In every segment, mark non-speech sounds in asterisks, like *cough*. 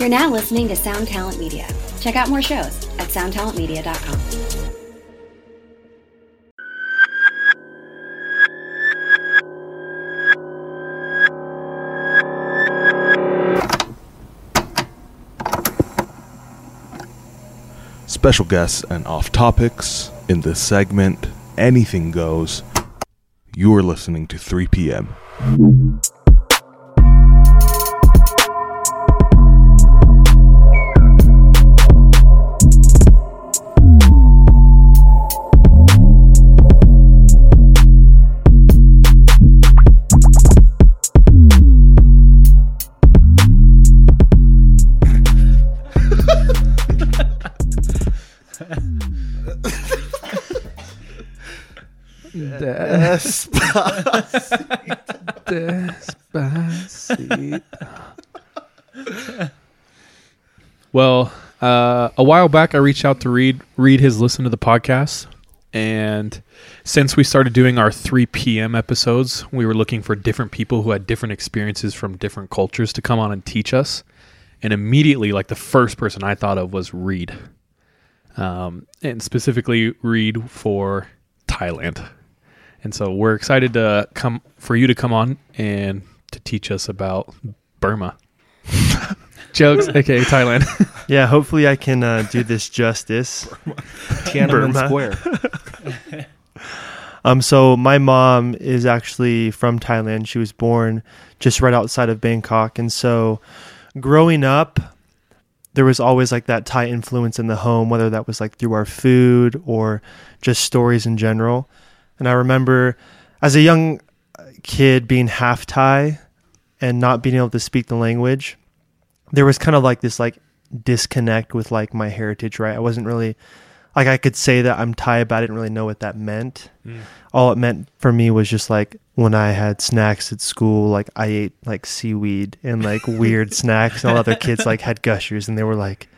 You're now listening to Sound Talent Media. Check out more shows at soundtalentmedia.com. Special guests and off topics in this segment. Anything goes. You are listening to 3 p.m. well, uh, a while back, I reached out to Reed read his listen to the podcast, and since we started doing our 3 p.m. episodes, we were looking for different people who had different experiences from different cultures to come on and teach us. And immediately, like the first person I thought of was Reed, um, and specifically Reed for Thailand. And so we're excited to come for you to come on and to teach us about Burma. *laughs* Jokes, aka Thailand. *laughs* Yeah, hopefully I can uh, do this justice. Tiananmen Burma. Square. *laughs* Um, so my mom is actually from Thailand. She was born just right outside of Bangkok, and so growing up, there was always like that Thai influence in the home, whether that was like through our food or just stories in general. And I remember as a young kid being half Thai and not being able to speak the language, there was kind of like this like disconnect with like my heritage, right? I wasn't really like I could say that I'm Thai, but I didn't really know what that meant. Mm. All it meant for me was just like when I had snacks at school, like I ate like seaweed and like *laughs* weird snacks, and all other kids like had gushers, and they were like,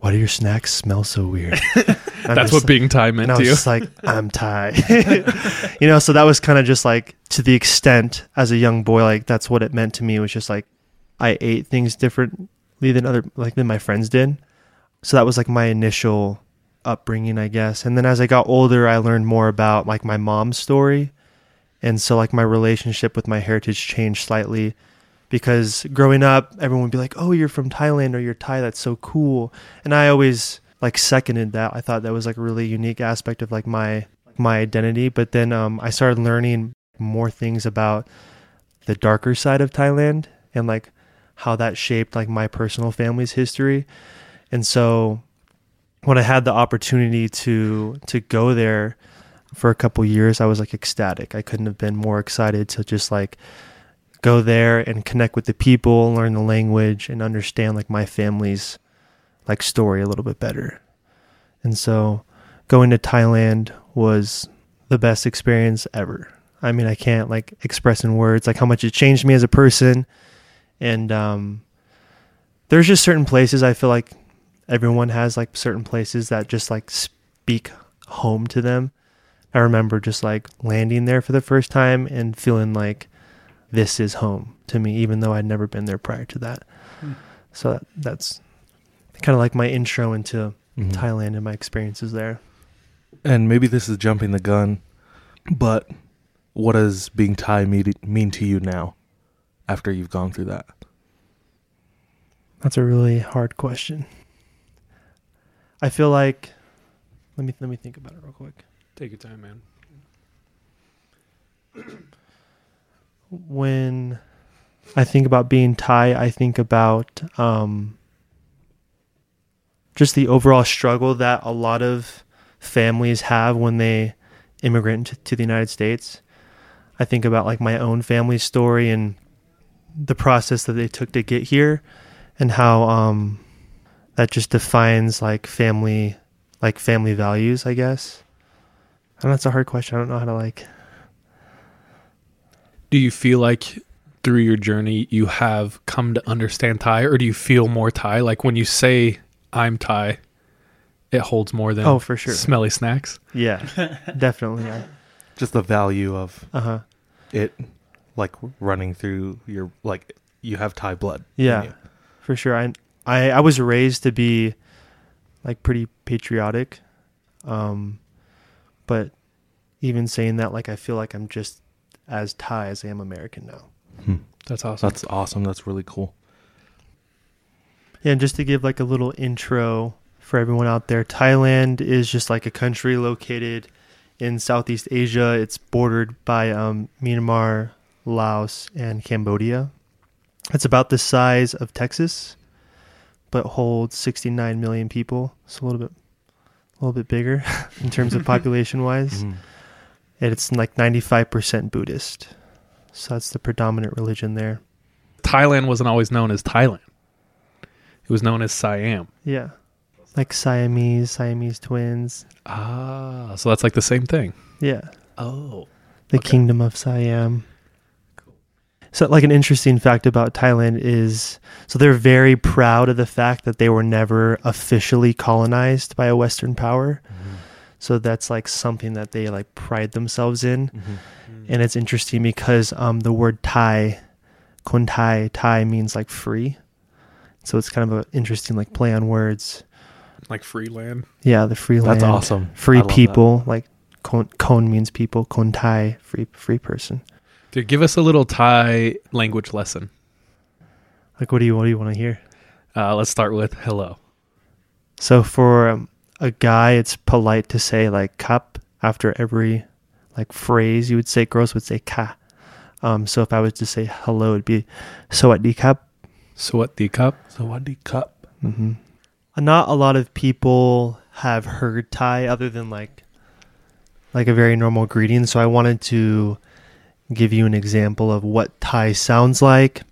"Why do your snacks smell so weird?" *laughs* That's just what being Thai meant and I to was you. just like, I'm Thai. *laughs* you know, so that was kind of just like to the extent as a young boy, like that's what it meant to me. It was just like I ate things differently than other like than my friends did. So that was like my initial upbringing, I guess. And then as I got older, I learned more about like my mom's story. And so like my relationship with my heritage changed slightly because growing up, everyone would be like, "Oh, you're from Thailand or you're Thai. That's so cool." And I always like seconded that. I thought that was like a really unique aspect of like my my identity. But then um, I started learning more things about the darker side of Thailand and like how that shaped like my personal family's history. And so when I had the opportunity to to go there for a couple years, I was like ecstatic. I couldn't have been more excited to just like go there and connect with the people, learn the language, and understand like my family's like story a little bit better. And so going to Thailand was the best experience ever. I mean, I can't like express in words like how much it changed me as a person. And um there's just certain places I feel like everyone has like certain places that just like speak home to them. I remember just like landing there for the first time and feeling like this is home to me, even though I'd never been there prior to that. So that, that's kind of like my intro into Mhm. Thailand and my experiences there. And maybe this is jumping the gun, but what does being Thai mean, mean to you now after you've gone through that? That's a really hard question. I feel like let me let me think about it real quick. Take your time, man. when I think about being Thai, I think about um, just the overall struggle that a lot of families have when they immigrant to, to the United States. I think about like my own family story and the process that they took to get here and how um, that just defines like family like family values, I guess. And that's a hard question. I don't know how to like Do you feel like through your journey you have come to understand Thai, or do you feel more Thai? Like when you say I'm Thai, it holds more than Oh, for sure. smelly snacks. Yeah, *laughs* definitely. Yeah. Just the value of Uh huh. it, like running through your like you have Thai blood. Yeah, for sure. I I I was raised to be like pretty patriotic, um, but even saying that, like I feel like I'm just as Thai as I am American now. Hmm. That's awesome. That's awesome. That's really cool. Yeah, and just to give like a little intro for everyone out there, Thailand is just like a country located in Southeast Asia. It's bordered by um, Myanmar, Laos, and Cambodia. It's about the size of Texas, but holds 69 million people. It's a little bit, a little bit bigger *laughs* in terms of *laughs* population wise. Mhm. And it's like 95% Buddhist. So that's the predominant religion there. Thailand wasn't always known as Thailand. It was known as Siam. Yeah. Like Siamese, Siamese twins. Ah, so that's like the same thing. Yeah. Oh. The Okay. Kingdom of Siam. So, like, an interesting fact about Thailand is so they're very proud of the fact that they were never officially colonized by a Western power. So, that's like something that they like pride themselves in. Mhm. And it's interesting because um, the word Thai, kun Thai, Thai means like free. So, it's kind of an interesting like play on words. Like free land. Yeah, the free land. That's awesome. Free love that. people. Like, kon, kon means people, kun Thai, free, free person. Dude, give us a little Thai language lesson. Like, what do you what do you want to hear? Uh, let's start with hello. So for um, a guy, it's polite to say like "cup" after every like phrase. You would say girls would say "ka." Um, so if I was to say hello, it'd be "sawatdi cup." So what the cup? So what do cup? Mm-hmm. Not a lot of people have heard Thai other than like like a very normal greeting. So I wanted to give you an example of what Thai sounds like.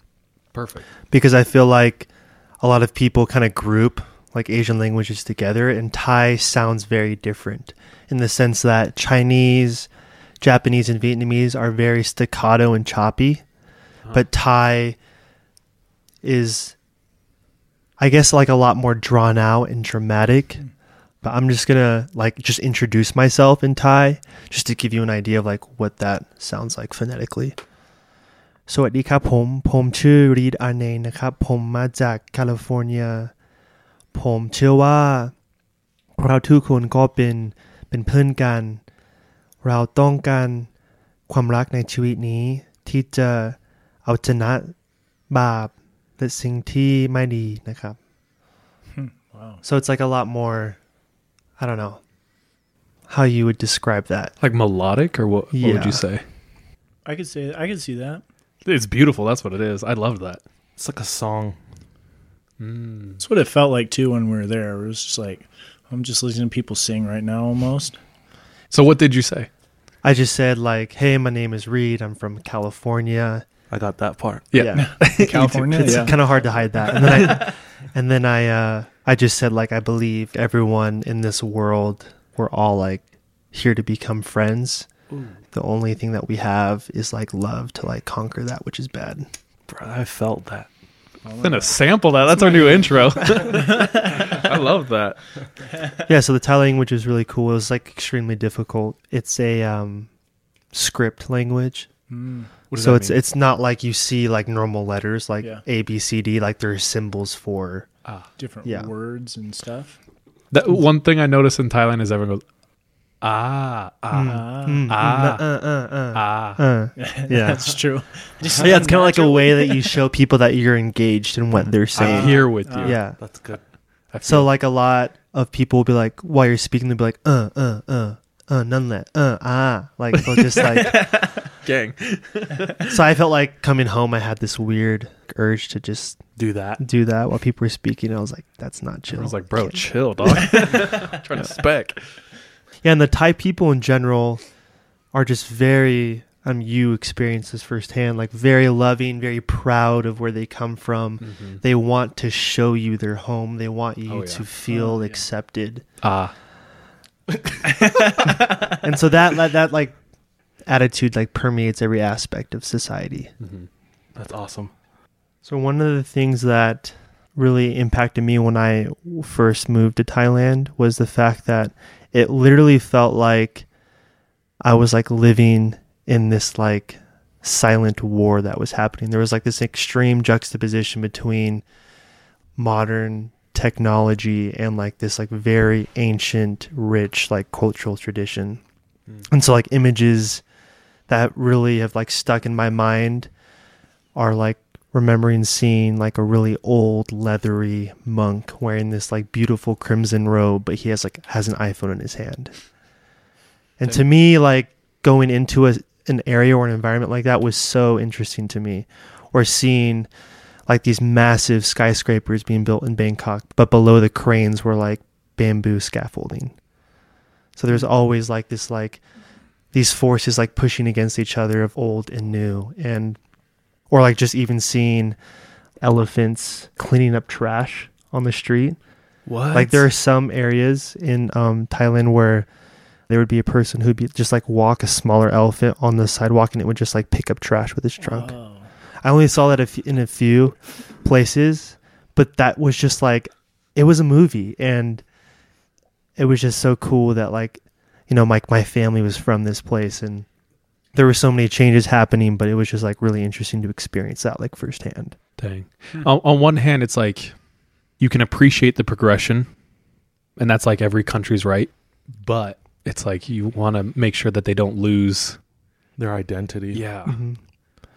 Perfect. because I feel like a lot of people kind of group like Asian languages together, and Thai sounds very different in the sense that Chinese, Japanese, and Vietnamese are very staccato and choppy, but Thai is, I guess, like a lot more drawn out and dramatic. Hmm. But I'm just gonna like just introduce myself in Thai just to give you an idea of like what that sounds like phonetically. สวัสดีครับผม ผมชื่อรีดอาเนนนะครับ ผมมาจากแคลิฟอร์เนีย ผมเชื่อว่าเราทุกคนก็เป็นเป็นเพื่อนกัน เราต้องการความรักในชีวิตนี้ ที่จะเอาชนะบาปและสิ่งที่ไม่ดีนะครับ Wow. so it's like a lot more I don't know how you would describe that Like melodic or what, what would you say? I could say I could see that. It's beautiful. That's what it is. I love that. It's like a song. Mm. That's what it felt like too when we were there. It was just like I'm just listening to people sing right now almost. So what did you say? I just said like hey my name is Reed I'm from California I got that part. Yeah. *laughs* California, it's yeah. kind of hard to hide that. And then I, *laughs* and then I, uh, I just said like I believe everyone in this world, we're all like here to become friends. The only thing that we have is like love to like conquer that which is bad. Bro, I felt that. I'm gonna sample that. That's our new intro. *laughs* I love that. yeah. So the Thai language is really cool. It was like extremely difficult. It's a um, script language. Mm. What does so that it's mean? it's not like you see like normal letters like Yeah. A B C D. Like there are symbols for Different Yeah. words and stuff. that one thing I notice in Thailand is everyone goes, ah, ah, Ah. Mm, Ah. uh, uh, uh, ah. uh. *laughs* Yeah. That's true. Just *laughs* yeah, it's kind of like a way that you show people that you're engaged in what they're saying. I'm here with you. Ah. yeah. That's good. So like a lot of people will be like, while you're speaking, they'll be like, uh, uh, uh, uh, none of that, uh, ah, like they'll just like. *laughs* gang. so I felt like coming home, I had this weird urge to just Do that. do that while people were speaking. I was like, that's not chill. I was like, bro, *laughs* chill, dog. *laughs* trying to spec. Yeah, and the Thai people in general are just very. Um, you experience this firsthand, like very loving, very proud of where they come from. Mm-hmm. They want to show you their home. They want you Oh, yeah. to feel Oh, yeah. accepted. Ah, *laughs* and so that, that that like attitude like permeates every aspect of society. mm-hmm. That's awesome. So one of the things that really impacted me when I first moved to Thailand was the fact that it literally felt like I was like living in this like silent war that was happening. There was like this extreme juxtaposition between modern technology and like this like very ancient rich like cultural tradition and so like images that really have like stuck in my mind are like remembering seeing like a really old leathery monk wearing this like beautiful crimson robe but he has like has an iphone in his hand. And to me like going into a, an area or an environment like that was so interesting to me. Or seeing like these massive skyscrapers being built in bangkok but below the cranes were like bamboo scaffolding. So there's always like this like these forces like pushing against each other of old and new and or like just even seeing elephants cleaning up trash on the street What? like there are some areas in um, Thailand where there would be a person who'd be just like walk a smaller elephant on the sidewalk and it would just like pick up trash with its trunk. Whoa. I only saw that a f- in a few places, but that was just like it was a movie and it was just so cool that like you know my my family was from this place and there were so many changes happening, but it was just like really interesting to experience that like firsthand. Dang. On, on one hand, it's like you can appreciate the progression, and that's like every country's right. But it's like you want to make sure that they don't lose. Their identity. Yeah, Mm-hmm.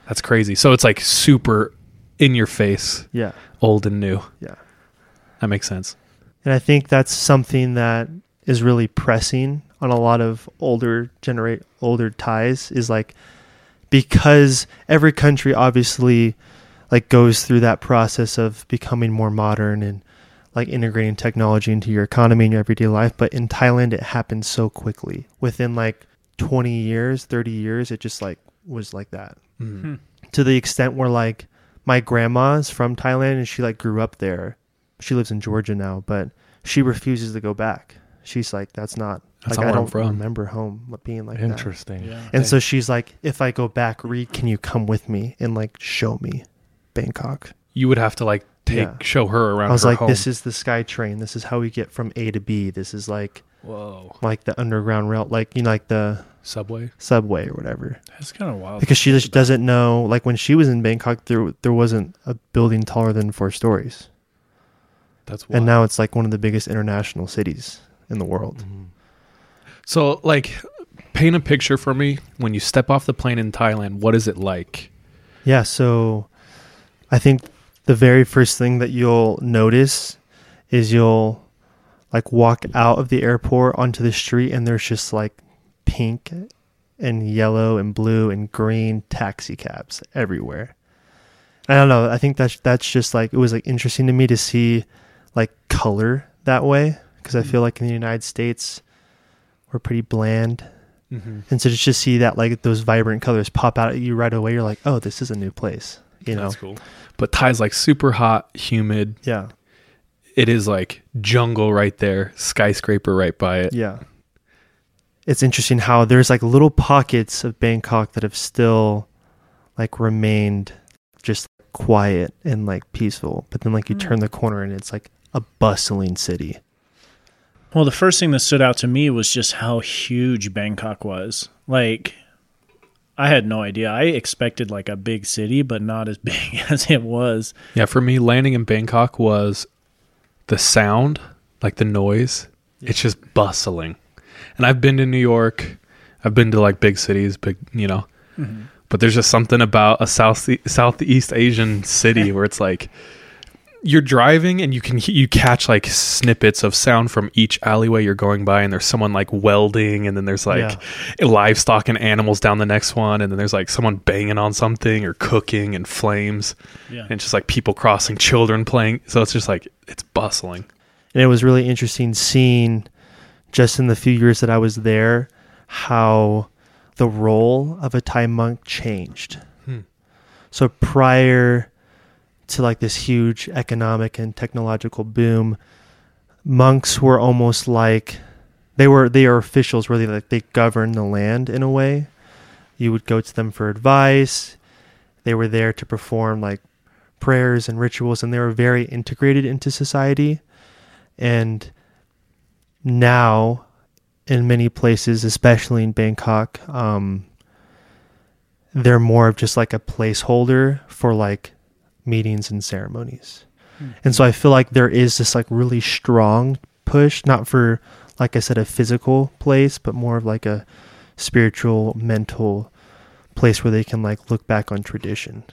that's crazy. So it's like super in your face, Yeah. old and new. Yeah. That makes sense. And I think that's something that is really pressing on a lot of older generate older Thais is like because every country obviously like goes through that process of becoming more modern and like integrating technology into your economy and your everyday life but in Thailand it happened so quickly within like 20 years 30 years it just like was like that Mm. to the extent where like my grandma's from Thailand and she like grew up there. She lives in Georgia now, but she refuses to go back. She's like, that's not That's like I don't from." remember home being like that. Interesting. Yeah. And so she's like, if I go back, Reed, can you come with me and like show me Bangkok? You would have to like take Yeah. show her around. I was her like, home. this is the sky train. This is how we get from A to B. This is like whoa like the underground rail, like you know, like the subway. subway or whatever. That's kind of wild. because she just doesn't know like when she was in bangkok there there wasn't a building taller than four stories That's and now it's like one of the biggest international cities in the world Mhm. So, like, paint a picture for me when you step off the plane in Thailand. What is it like? yeah so i think the very first thing that you'll notice is you'll like walk out of the airport onto the street and there's just like pink and yellow and blue and green taxi cabs everywhere i don't know i think that's that's just like it was like interesting to me to see like color that way because i mm-hmm. feel like in the united states we're pretty bland Mm-hmm. and so just to just see that like those vibrant colors pop out at you right away you're like oh this is a new place you know That's cool. But Thai's like super hot, humid. yeah It is like jungle right there, skyscraper right by it. Yeah. It's interesting how there's like little pockets of Bangkok that have still like remained just quiet and like peaceful. But then like you turn the corner and it's like a bustling city. Well, the first thing that stood out to me was just how huge Bangkok was. Like, I had no idea. I expected like a big city, but not as *laughs* big as it was. Yeah, for me, landing in Bangkok was the sound, like the noise. It's just bustling. And I've been to New York. I've been to like big cities, big, you know. Mm-hmm. But there's just something about a south Southeast Asian city *laughs* where it's like you're driving and you can *laughs* you catch like snippets of sound from each alleyway you're going by and there's someone like welding and then there's like livestock and animals down the next one and then there's like someone banging on something or cooking and flames Yeah. and just like people crossing, children playing. So it's just like it's bustling. And it was really interesting seeing just in the few years that I was there how the role of a Thai monk changed. Hmm. So prior to like this huge economic and technological boom, monks were almost like they were they are officials they like they govern the land in a way. You would go to them for advice. They were there to perform like prayers and rituals and they were very integrated into society. And now in many places, especially in Bangkok, um, they're more of just like a placeholder for like meetings and ceremonies. And so I feel like there is this like really strong push, not for like I said, a physical place, but more of like a spiritual, mental place where they can like look back on tradition.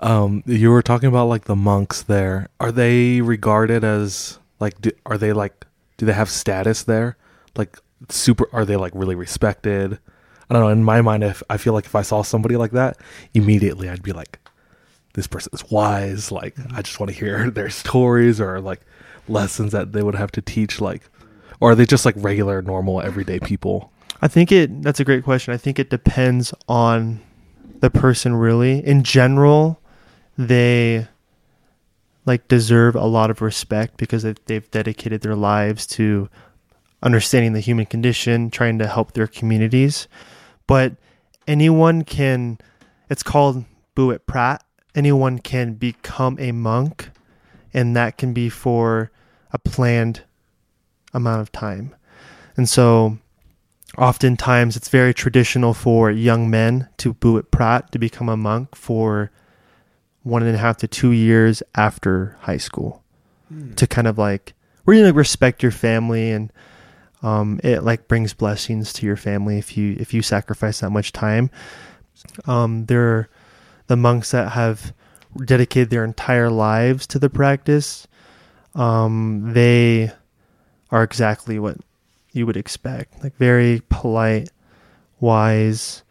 Um, you were talking about like the monks there. Are they regarded as like? Do, are they like? Do they have status there? Like super? Are they like really respected? I don't know. In my mind, if I feel like if I saw somebody like that, immediately I'd be like, this person is wise. Like I just want to hear *laughs* their stories or like lessons that they would have to teach. Like, or are they just like regular, normal, everyday people? I think it that's a great question. I think it depends on the person really. In general, they like deserve a lot of respect because they've, dedicated their lives to understanding the human condition, trying to help their communities. But anyone can it's called Buet Prat. Anyone can become a monk and that can be for a planned amount of time. And so oftentimes it's very traditional for young men to buet prat to become a monk for one and a half to two years after high school to kind of like you like respect your family and um, it like brings blessings to your family if you if you sacrifice that much time um, there are the monks that have dedicated their entire lives to the practice um, they are exactly what you would expect. Like very polite wise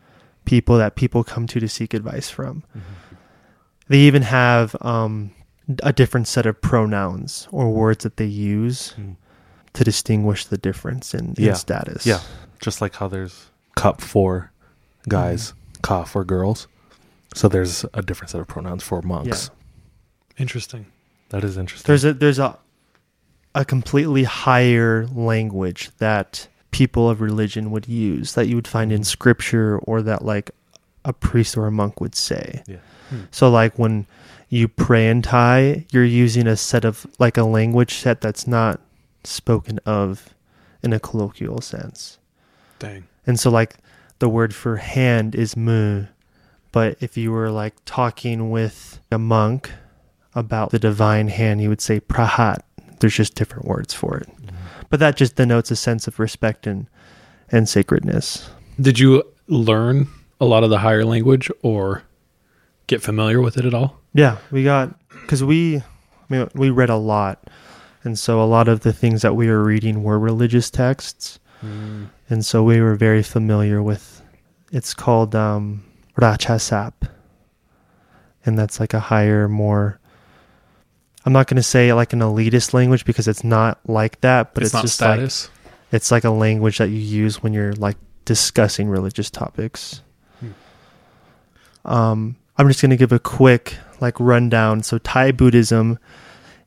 people that people come to to seek advice from. They even have um, a different set of pronouns or words that they use Mm. to distinguish the difference in, in status. Yeah, just like how there's cup for guys, ka for girls. So there's a different set of pronouns for monks. Interesting. That is interesting. there's a there's a a completely higher language that people of religion would use that you would find in scripture or that like a priest or a monk would say. Yeah. Hmm. So like when you pray in Thai, you're using a set of like a language set that's not spoken of in a colloquial sense. Dang. And so like the word for hand is mu, but if you were like talking with a monk about the divine hand, you would say prahat. There's just different words for it. But that just denotes a sense of respect and and sacredness. Did you learn a lot of the higher language or get familiar with it at all? Yeah, we got because we, I mean, we read a lot, and so a lot of the things that we were reading were religious texts, and so we were very familiar with. It's called um, Rachasap, and that's like a higher, more. I'm not going to say like an elitist language because it's not like that, but it's, it's, just status. like it's like a language that you use when you're like discussing religious topics. Um, I'm just going to give a quick like rundown. So Thai Buddhism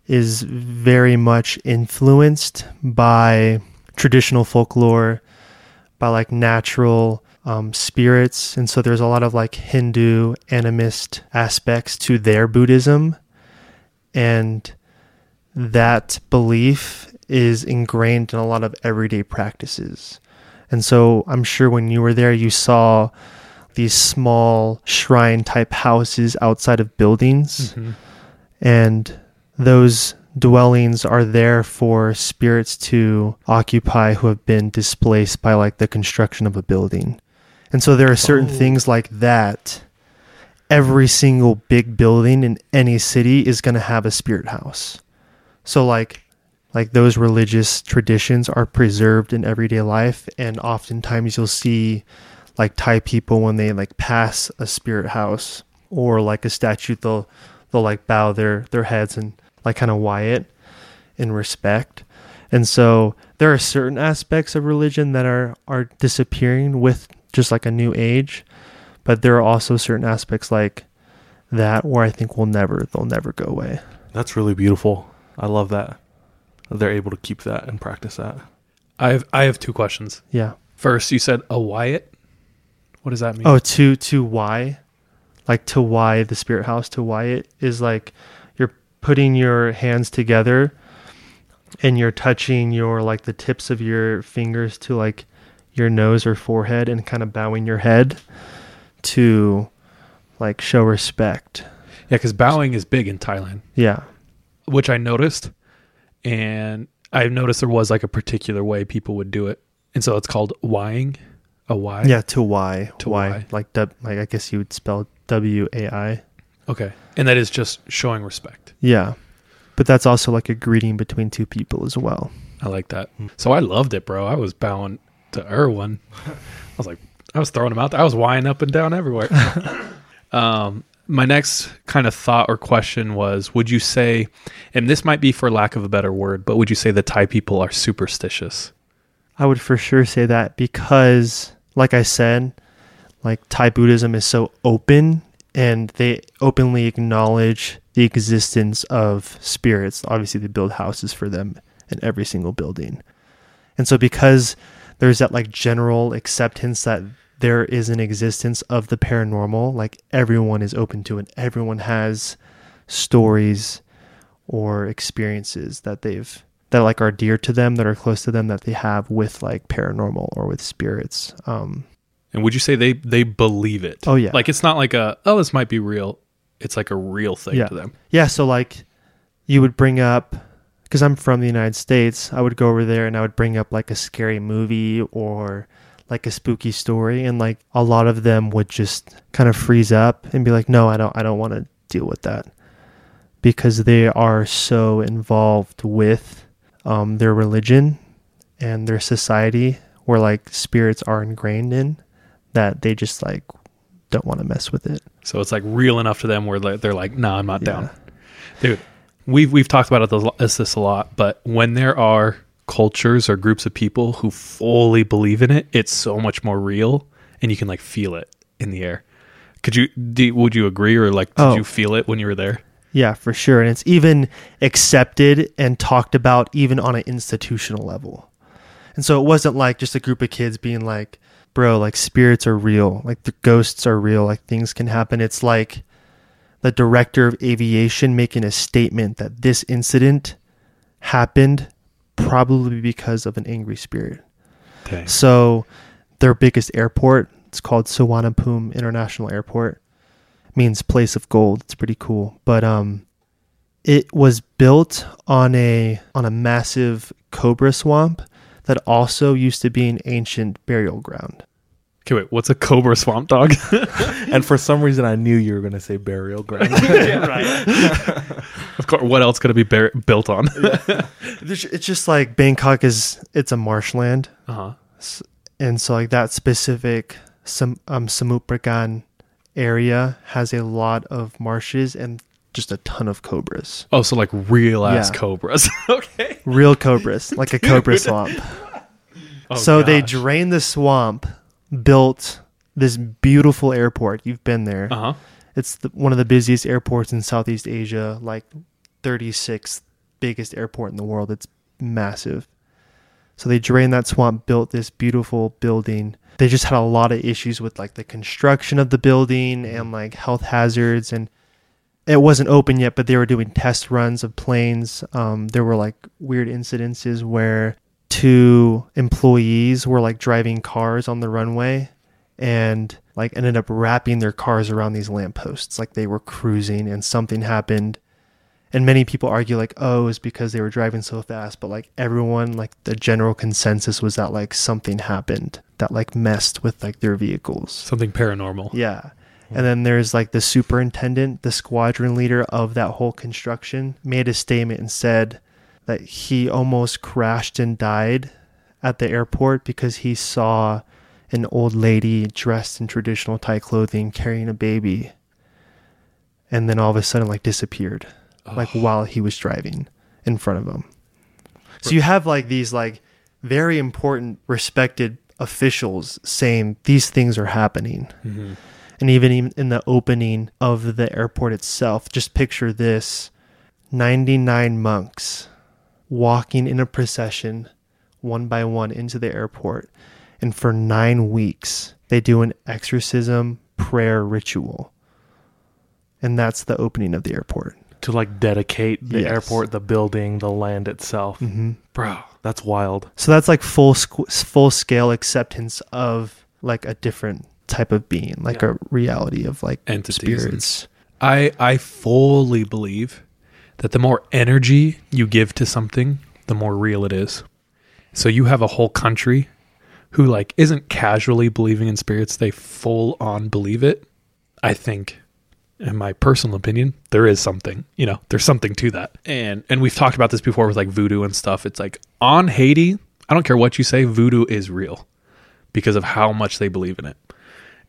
is very much influenced by traditional folklore, by like natural um, spirits, and so there's a lot of like Hindu animist aspects to their Buddhism, and that belief is ingrained in a lot of everyday practices. And so I'm sure when you were there, you saw these small shrine type houses outside of buildings. Mhm. And those dwellings are there for spirits to occupy who have been displaced by like the construction of a building. And so there are certain Oh. things like that. Every single big building in any city is going to have a spirit house. So like like those religious traditions are preserved in everyday life and oftentimes you'll see like Thai people when they like pass a spirit house or like a statue they'll they'll like bow their their heads and like kind of wai it in respect. And so there are certain aspects of religion that are are disappearing with just like a new age, but there are also certain aspects like that where I think will never they'll never go away. That's really beautiful. I love that. They're able to keep that and practice that. I have I have two questions. Yeah. First, you said a Wyatt. What does that mean? Oh, to to wai, like to wai the spirit house to wai it is like you're putting your hands together, and you're touching your like the tips of your fingers to like your nose or forehead and kind of bowing your head to like show respect. yeah, because bowing is big in Thailand. Yeah. which I noticed, and I noticed there was like a particular way people would do it, and so it's called Ying, a wai. Yeah, to wai. To wai. Y. Like, w, like I guess you would spell W A I. Okay, and that is just showing respect. Yeah. But that's also like a greeting between two people as well. I like that. So I loved it, bro. I was bowing to Erwin. I was like, I was throwing him out there. I was wying up and down everywhere. *laughs* um, my next kind of thought or question was Would you say, and this might be for lack of a better word, but would you say the Thai people are superstitious? I would for sure say that because, like I said, like Thai Buddhism is so open and they openly acknowledge the existence of spirits. Obviously, they build houses for them in every single building. And so, because there's that like general acceptance that there is an existence of the paranormal, like everyone is open to it, everyone has stories or experiences that they've that like are dear to them that are close to them that they have with like paranormal or with spirits um And would you say they they believe it? Oh, yeah. Like it's not like a oh this might be real. It's like a real thing Yeah. to them. yeah so like you would bring up because i'm from the united states i would go over there and i would bring up like a scary movie or like a spooky story and like a lot of them would just kind of freeze up and be like no i don't i don't want to deal with that because they are so involved with um, their religion and their society where like spirits are ingrained in that they just like don't want to mess with it So it's like real enough to them where they're like, "Nah, I'm not Yeah. down." Dude, we've we've talked about it this, this a lot, but when there are cultures or groups of people who fully believe in it, it's so much more real, and you can like feel it in the air. Could you? Do, would you agree, or like, did Oh. you feel it when you were there? Yeah, for sure. And it's even accepted and talked about even on an institutional level. And so it wasn't like just a group of kids being like, bro, like spirits are real, like the ghosts are real, like things can happen. It's like the director of aviation making a statement that this incident happened probably because of an angry spirit. Dang. So their biggest airport, it's called Suvarnabhumi International Airport. Means place of gold. It's pretty cool. But um it was built on a on a massive cobra swamp that also used to be an ancient burial ground. Okay, wait. What's a cobra swamp dog? *laughs* And for some reason, I knew you were going to say burial ground. *laughs* *laughs* of course. What else could it be bar- built on? There's- It's just like Bangkok is it's a marshland. uh huh. and so like that specific Sam, um, Samutprakan area has a lot of marshes and just a ton of cobras. Oh, so like real ass Yeah. cobras. okay. Real cobras, like a cobra swamp. Oh, so they drain the swamp, built this beautiful airport. You've been there. Uh huh. It's the, one of the busiest airports in Southeast Asia, like 36th biggest airport in the world. It's massive. So they drained that swamp, built this beautiful building. They just had a lot of issues with like the construction of the building and like health hazards and it wasn't open yet, but they were doing test runs of planes. Um, there were like weird incidences where two employees were like driving cars on the runway and like ended up wrapping their cars around these lampposts. Like they were cruising and something happened. And many people argue like oh it's because they were driving so fast. But like everyone like the general consensus was that like something happened that like messed with like their vehicles. Something paranormal. yeah. Hmm. And then there's like the superintendent the squadron leader of that whole construction made a statement and said that he almost crashed and died at the airport because he saw an old lady dressed in traditional Thai clothing carrying a baby and then all of a sudden like disappeared like while he was driving in front of him. So you have like these like very important respected officials saying these things are happening. Mm-hmm. And even in- in the opening of the airport itself, just picture this 99 monks walking in a procession one by one into the airport. And for nine weeks, they do an exorcism prayer ritual. And that's the opening of the airport. to like dedicate the Yes. airport, the building, the land itself. Mm-hmm. Bro, that's wild. So that's like full squ- full scale acceptance of like a different type of being, like Yeah. a reality of like Entities and spirits. I I fully believe that the more energy you give to something, the more real it is. So you have a whole country who like isn't casually believing in spirits, they full on believe it. I think in my personal opinion, there is something, you know, there's something to that. And and we've talked about this before with like voodoo and stuff. It's like on Haiti, I don't care what you say, voodoo is real because of how much they believe in it.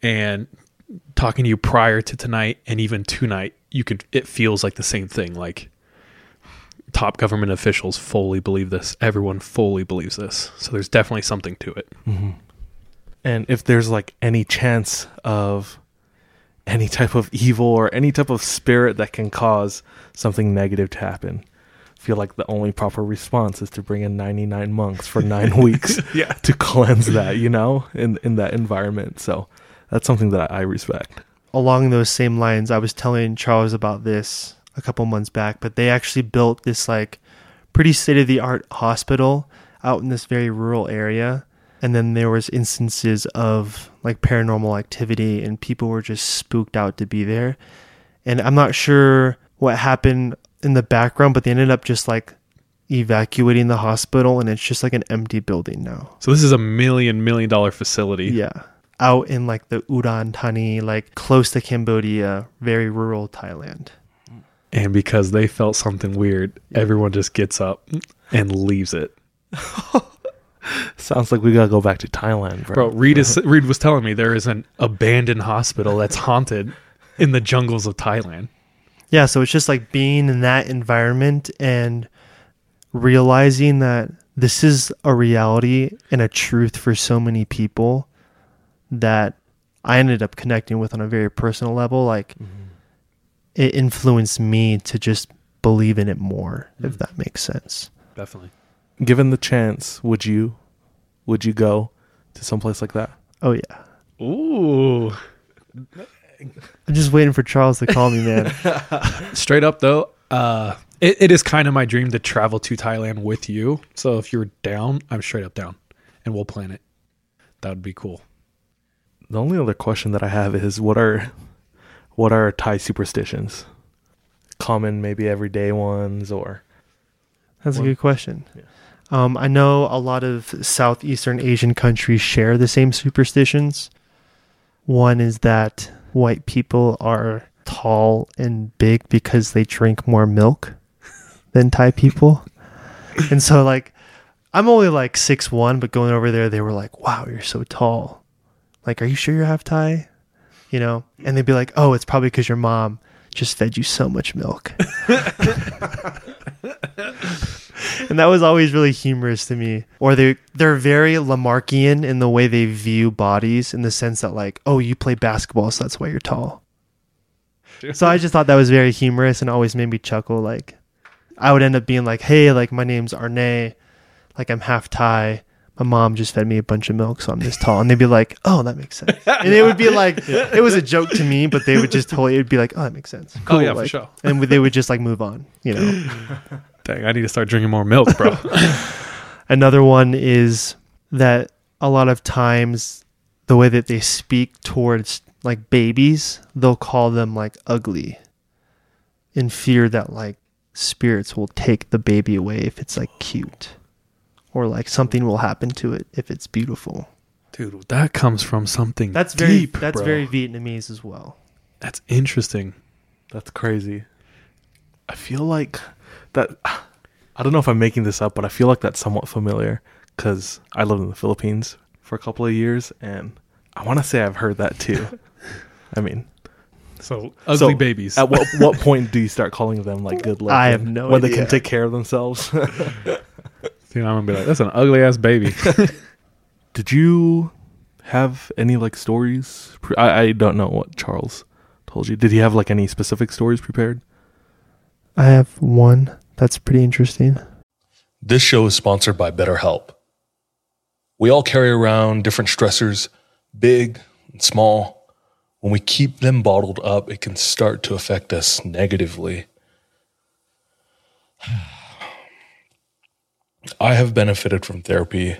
And talking to you prior to tonight and even tonight, you could it feels like the same thing. Like top government officials fully believe this. Everyone fully believes this. So there's definitely something to it. Mm-hmm. And if there's like any chance of any type of evil or any type of spirit that can cause something negative to happen, I feel like the only proper response is to bring in 99 monks for nine *laughs* weeks *laughs* Yeah. to cleanse that, you know, in, in that environment. So that's something that I respect. along those same lines, I was telling Charles about this a couple months back, but they actually built this like pretty state of the art hospital out in this very rural area. And then there was instances of like paranormal activity and people were just spooked out to be there. And I'm not sure what happened in the background, but they ended up just like evacuating the hospital and it's just like an empty building now. So this is a million million dollar facility. Yeah. Out in like the Udon Thani, like close to Cambodia, very rural Thailand. And because they felt something weird, everyone just gets up and leaves it. *laughs* Sounds like we gotta go back to Thailand, bro. Bro, Reed is Reed was telling me there is an abandoned hospital that's haunted in the jungles of Thailand. Yeah, so it's just like being in that environment and realizing that this is a reality and a truth for so many people that I ended up connecting with on a very personal level. Like mm-hmm. It influenced me to just believe in it more, if that makes sense. Definitely. Given the chance, would you would you go to someplace like that? Oh yeah. Ooh. I'm just waiting for Charles to call me, man. *laughs* Straight up though, uh it, it is kind of my dream to travel to Thailand with you. So if you're down, I'm straight up down. And we'll plan it. That would be cool. The only other question that I have is what are what are Thai superstitions? Common, maybe everyday ones, or That's a good question. yeah. Um, I know a lot of Southeastern Asian countries share the same superstitions. One is that white people are tall and big because they drink more milk *laughs* than Thai people. and so, like, I'm only like six one, but going over there, they were like, wow, you're so tall. Like, are you sure you're half Thai? You know? And they'd be like, oh, it's probably because your mom just fed you so much milk. *laughs* and that was always really humorous to me. Or they they're very Lamarckian in the way they view bodies, in the sense that like, oh, you play basketball, so that's why you're tall. So I just thought that was very humorous and always made me chuckle. Like, I would end up being like, hey, like my name's Arne, like I'm half Thai. My mom just fed me a bunch of milk, so I'm this tall. And they'd be like, oh, that makes sense. And it would be like, *laughs* it was a joke to me, but they would just totally, it'd be like, oh, that makes sense. Oh, yeah, for like- sure. And they would just like move on, you know. *laughs* Dang, I need to start drinking more milk, bro. *laughs* Another one is that a lot of times the way that they speak towards like babies, they'll call them like ugly in fear that like spirits will take the baby away if it's like cute or like something will happen to it if it's beautiful. Dude, that comes from something That's very deep, that's bro. very Vietnamese as well. That's interesting. that's crazy. I feel like that. *sighs* I don't know if I'm making this up, but I feel like that's somewhat familiar because I lived in the Philippines for a couple of years, and I want to say I've heard that too. *laughs* I mean, So ugly So, babies. At what what *laughs* point do you start calling them like good looking? I have no when they can take care of themselves. *laughs* Dude, I'm gonna be like, that's an ugly ass baby. *laughs* *laughs* Did you have any like stories? Pre- I I don't know what Charles told you. Did he have like any specific stories prepared? I have one that's pretty interesting. This show is sponsored by BetterHelp. We all carry around different stressors, big and small. When we keep them bottled up, it can start to affect us negatively. *sighs* I have benefited from therapy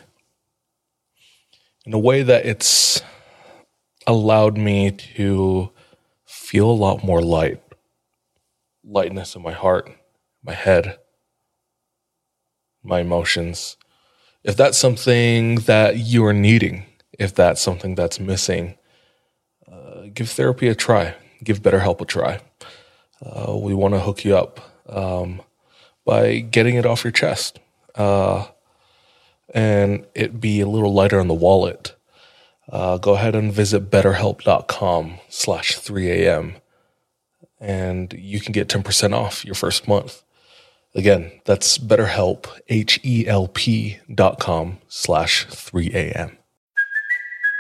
in a way that it's allowed me to feel a lot more light, lightness in my heart, my head, my emotions. If that's something that you are needing, if that's something that's missing, uh, give therapy a try. Give BetterHelp a try. Uh, we want to hook you up um, by getting it off your chest uh, and it be a little lighter on the wallet. Uh, go ahead and visit betterhelp.com slash 3am and you can get 10% off your first month. Again, that's betterhelp, H-E-L-P dot com slash 3am.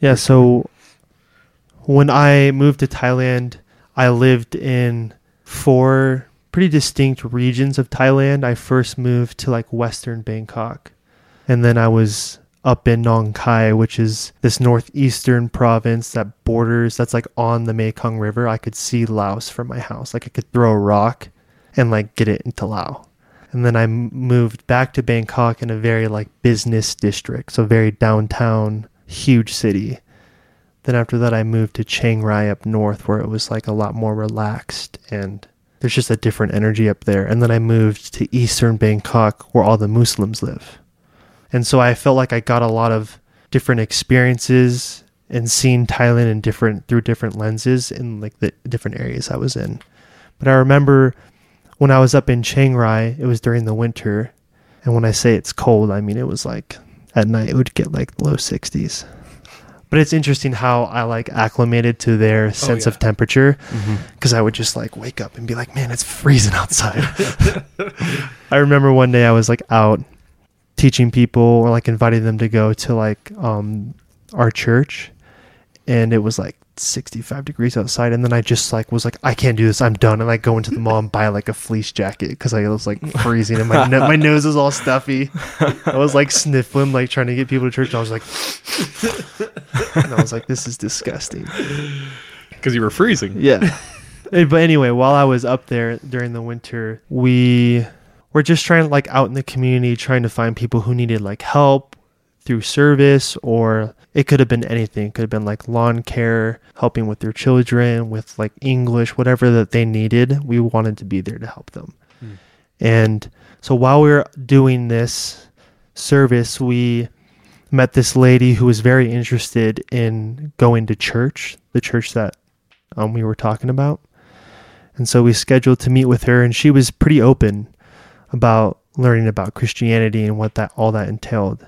Yeah, so when I moved to Thailand, I lived in four pretty distinct regions of Thailand. I first moved to like western Bangkok, and then I was up in Nong Khai, which is this northeastern province that borders, that's like on the Mekong River. I could see Laos from my house. Like I could throw a rock and like get it into Laos. And then I moved back to Bangkok in a very like business district, so very downtown, huge city. Then after that, I moved to Chiang Rai up north, where it was like a lot more relaxed and there's just a different energy up there. And then I moved to eastern Bangkok, where all the Muslims live. And so I felt like I got a lot of different experiences and seen Thailand in different through different lenses in like the different areas I was in. But I remember when I was up in Chiang Rai, it was during the winter, and when I say it's cold, I mean it was like at night it would get like low 60s. But it's interesting how I like acclimated to their sense of temperature because I would just like wake up and be like, man, it's freezing outside. *laughs* I remember one day I was like out teaching people or like inviting them to go to like um our church and it was like 65 degrees outside and then I just like was like I can't do this I'm done and i go into the mall and buy like a fleece jacket because I was like freezing and my no- my nose was all stuffy I was like sniffling like trying to get people to church and I was like and I was like this is disgusting because you were freezing. yeah. But anyway, while I was up there during the winter, we were just trying like out in the community trying to find people who needed like help through service or it could have been anything. It could have been like lawn care, helping with their children, with like English, whatever that they needed. We wanted to be there to help them. And so while we were doing this service, we met this lady who was very interested in going to church, the church that um, we were talking about. And so we scheduled to meet with her, and she was pretty open about learning about Christianity and what that all that entailed.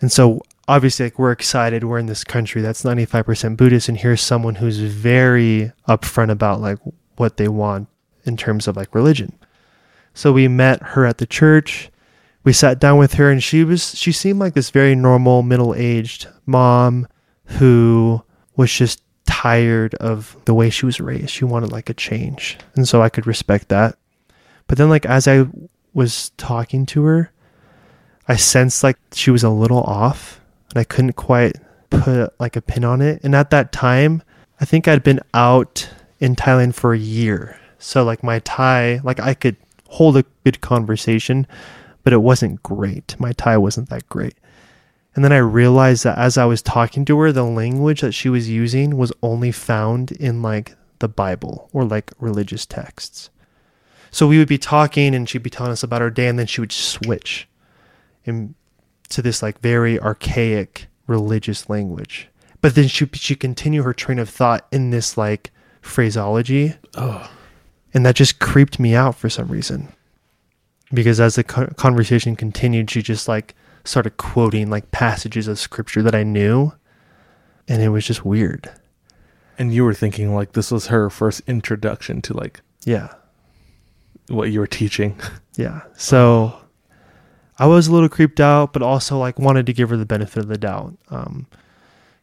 And so obviously, like we're excited. We're in this country that's ninety five percent Buddhist, and here's someone who's very upfront about like what they want in terms of like religion. So we met her at the church. We sat down with her, and she was she seemed like this very normal middle aged mom who was just tired of the way she was raised. She wanted like a change. And so I could respect that. But then like as I was talking to her, I sensed like she was a little off and I couldn't quite put like a pin on it. And at that time, I think I'd been out in Thailand for a year. So like my Thai, like I could hold a good conversation, but it wasn't great. My Thai wasn't that great. And then I realized that as I was talking to her, the language that she was using was only found in like the Bible or like religious texts. So we would be talking and she'd be telling us about her day and then she would switch in, to this like very archaic religious language. But then she she continue her train of thought in this like phraseology. Oh, And that just creeped me out for some reason. Because as the conversation continued, she just like started quoting like passages of scripture that I knew. And it was just weird. And you were thinking like this was her first introduction to like Yeah. what you were teaching. *laughs* Yeah. So I was a little creeped out, but also like wanted to give her the benefit of the doubt. Um,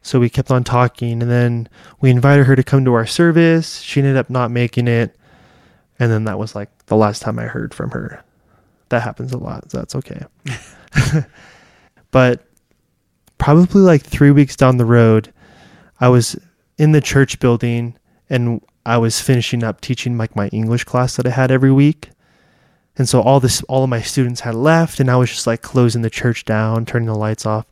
so we kept on talking, and then we invited her to come to our service. She ended up not making it, And then that was like the last time I heard from her. That happens a lot. So that's okay. *laughs* but probably like three weeks down the road, I was in the church building and I was finishing up teaching like my English class that I had every week. And so all this all of my students had left and I was just like closing the church down, turning the lights off.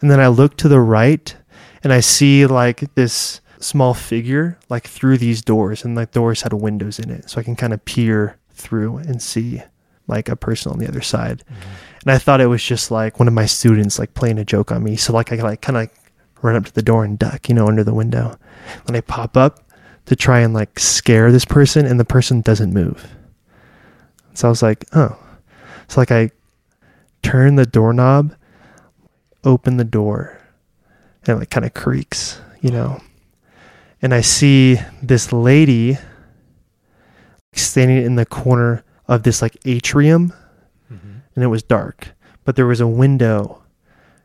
And then I look to the right and I see like this small figure like through these doors and like doors had windows in it. So I can kind of peer through and see like a person on the other side. Mm-hmm. And I thought it was just like one of my students like playing a joke on me. So like I like kind of like run up to the door and duck, you know, under the window. And I pop up to try and like scare this person and the person doesn't move. So I was like, oh. So like I turn the doorknob, open the door, and it like kind of creaks, you know. And I see this lady standing in the corner of this like atrium mm-hmm. and it was dark, but there was a window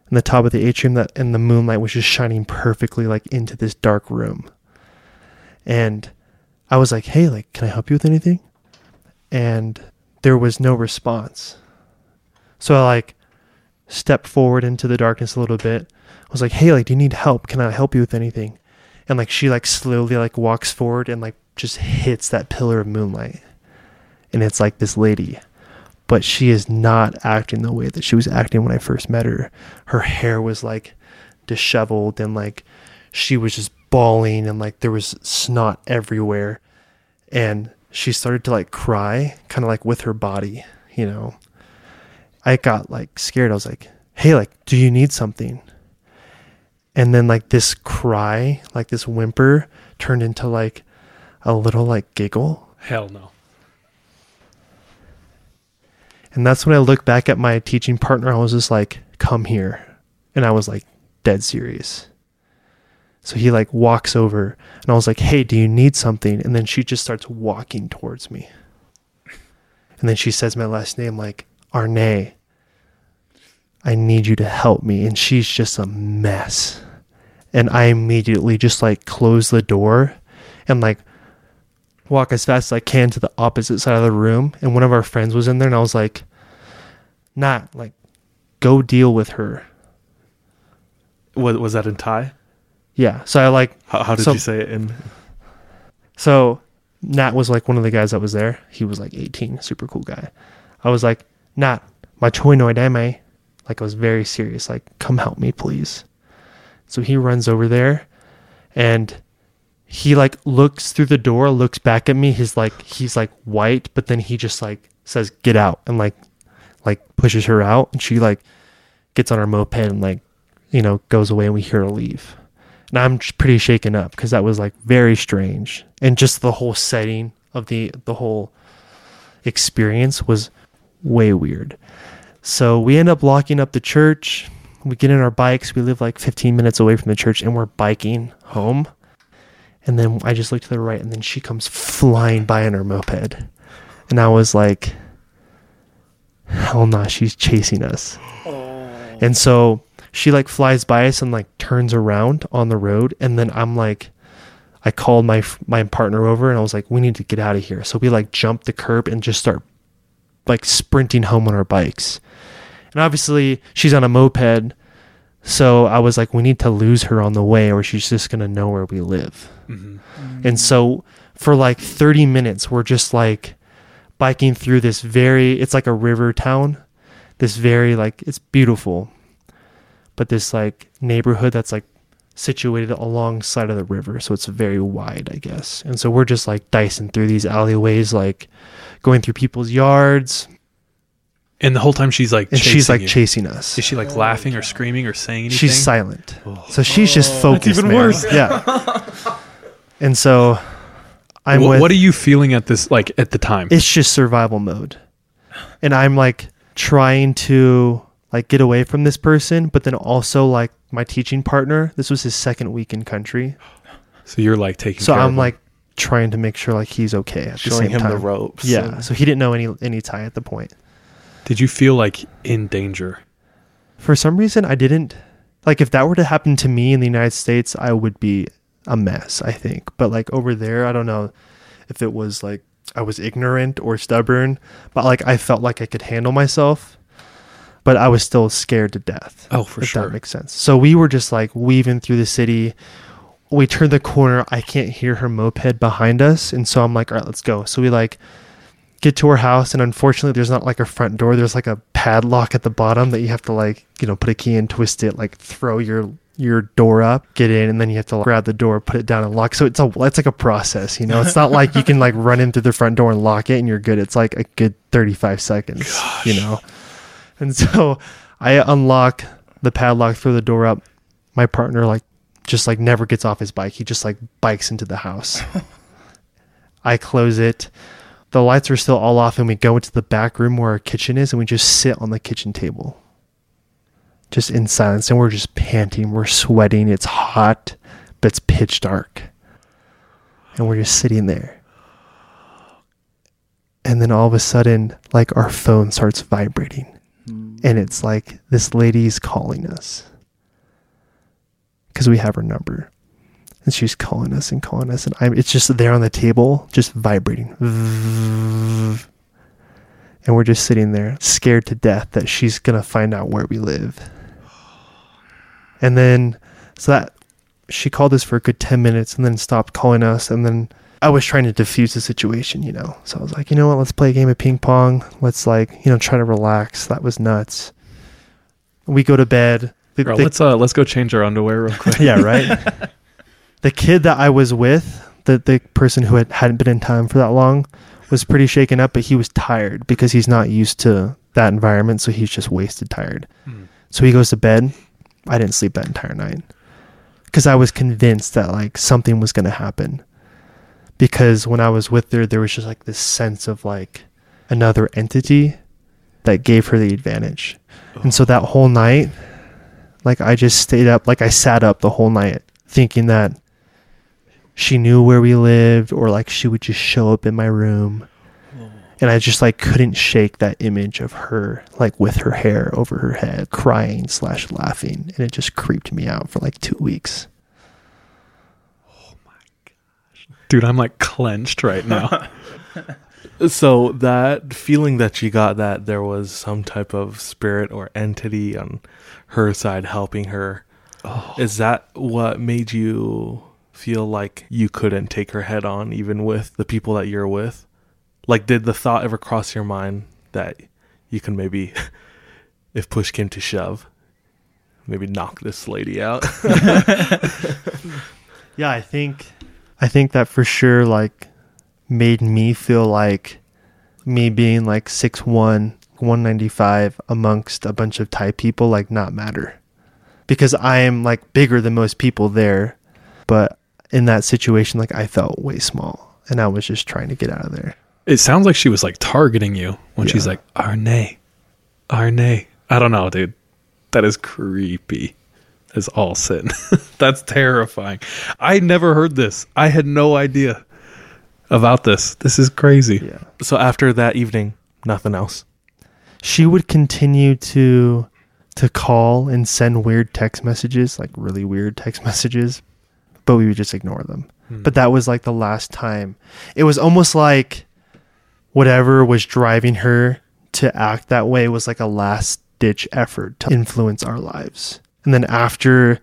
in the top of the atrium that and the moonlight was just shining perfectly like into this dark room. And I was like, "Hey, like can I help you with anything?" And there was no response. So I like stepped forward into the darkness a little bit. I was like, "Hey, like do you need help? Can I help you with anything?" And like she like slowly like walks forward and like just hits that pillar of moonlight. And it's like this lady but she is not acting the way that she was acting when I first met her. Her hair was like disheveled and like she was just bawling and like there was snot everywhere. And she started to like cry, kind of like with her body, you know. I got like scared. I was like, hey, like, do you need something? And then like this cry, like this whimper turned into like a little like giggle. Hell no. And that's when I look back at my teaching partner. I was just like, come here. And I was like, dead serious. So he like walks over and I was like, hey, do you need something? And then she just starts walking towards me. And then she says my last name, like, Arne, I need you to help me. And she's just a mess. And I immediately just like close the door and like walk as fast as I can to the opposite side of the room. And one of our friends was in there, and I was like, "Nat like, go deal with her." Was, was that in Thai? Yeah. So I like, How, how did So- you say it in? so Nat was like one of the guys that was there. He was like 18, super cool guy. I was like, Nat, my choi noi dame. Like I was very serious. Like, come help me, please. So he runs over there, and he like looks through the door, looks back at me. He's like, he's like white, but then he just like says, "Get out," and like, like pushes her out, and she like gets on her moped and like, you know, goes away, and we hear her leave. And I'm pretty shaken up because that was like very strange, and just the whole setting of the the whole experience was way weird. So we end up locking up the church. We get in our bikes. We live like 15 minutes away from the church, and we're biking home. And then I just look to the right, and then she comes flying by on her moped, and I was like, "Hell no, she's chasing us." Oh. And so she like flies by us and like turns around on the road, and then I'm like, I called my my partner over, and I was like, "We need to get out of here." So we like jump the curb and just start like sprinting home on our bikes. And obviously, she's on a moped, so I was like, "We need to lose her on the way, or she's just gonna know where we live." Mm-hmm. And so for like 30 minutes, we're just like biking through this very, it's like a river town. This very, like, it's beautiful. But this like neighborhood that's like situated alongside of the river. So it's very wide, I guess. And so we're just like dicing through these alleyways, like going through people's yards. And the whole time she's like, And she's like you. chasing us. Is she like oh, laughing or screaming or saying anything? She's silent. Oh. So she's just oh. focused. even man. worse. Yeah. and so I'm Wh- with what are you feeling at this like at the time? it's just survival mode. And I'm like trying to like get away from this person, but then also like my teaching partner, this was his second week in country. so you're like taking. So care I'm him. like trying to make sure like he's okay at the Showing same him time. the ropes. Yeah. and- So he didn't know any any Thai at the point. did you feel like in danger? For some reason I didn't like if that were to happen to me in the United States, I would be a mess, I think. But like over there, I don't know if it was like I was ignorant or stubborn, but like I felt like I could handle myself, but I was still scared to death. Oh, for if sure. that makes sense. So we were just like weaving through the city. We turned the corner. I can't hear her moped behind us, and so I'm like, all right, let's go. So we like get to her house, and unfortunately, there's not like a front door. There's like a padlock at the bottom that you have to like you know put a key in, twist it, like throw your your door up, get in, and then you have to grab the door, put it down, and lock. So it's a it's like a process, you know. It's not like you can like run in through the front door and lock it, and you're good. It's like a good 35 seconds, you know. And so I unlock the padlock, throw the door up. My partner like just like never gets off his bike. He just like bikes into the house. *laughs* I close it. The lights are still all off, and we go into the back room where our kitchen is, and we just sit on the kitchen table, just in silence. And we're just panting, we're sweating. It's hot, but it's pitch dark, and we're just sitting there. And then all of a sudden, like our phone starts vibrating, and it's like this lady's calling us. Because we have her number. And she's calling us and calling us. And I'm it's just there on the table just vibrating. And we're just sitting there scared to death that she's gonna find out where we live. And then so that she called us for a good 10 minutes and then stopped calling us. And then I was trying to diffuse the situation, you know. So I was like, you know what, let's play a game of ping pong. Let's like, you know, try to relax. That was nuts. We go to bed. The- Bro, the- let's uh let's go change our underwear real quick. yeah, right. *laughs* the kid that I was with, the the person who had, hadn't been in time for that long, was pretty shaken up, but he was tired because he's not used to that environment, so he's just wasted tired. So he goes to bed. I didn't sleep that entire night because I was convinced that like something was going to happen. Because when I was with her, there was just like this sense of like another entity that gave her the advantage. And so that whole night, like I just stayed up, like I sat up the whole night thinking that she knew where we lived or like she would just show up in my room. And I just like couldn't shake that image of her like with her hair over her head, crying slash laughing, and it just creeped me out for like two weeks. Dude, I'm like clenched right now. *laughs* So that feeling that you got that there was some type of spirit or entity on her side helping her, oh. is that what made you feel like you couldn't take her head on even with the people that you're with? Like did the thought ever cross your mind that you can maybe *laughs* if push came to shove, maybe knock this lady out? *laughs* Yeah, I think I think that for sure like made me feel like me being like 6'1, 195 amongst a bunch of Thai people like not matter. Because I am like bigger than most people there, but in that situation like I felt way small and I was just trying to get out of there. it sounds like she was like targeting you when she's like, Arne. Arne. I don't know, dude. That is creepy. Is all sin. *laughs* That's terrifying. I never heard this. I had no idea about this. This is crazy. Yeah. so after that evening, nothing else. she would continue to to call and send weird text messages like really weird text messages but we would just ignore them hmm. but that was like the last time it was almost like whatever was driving her to act that way was like a last ditch effort to influence our lives and then after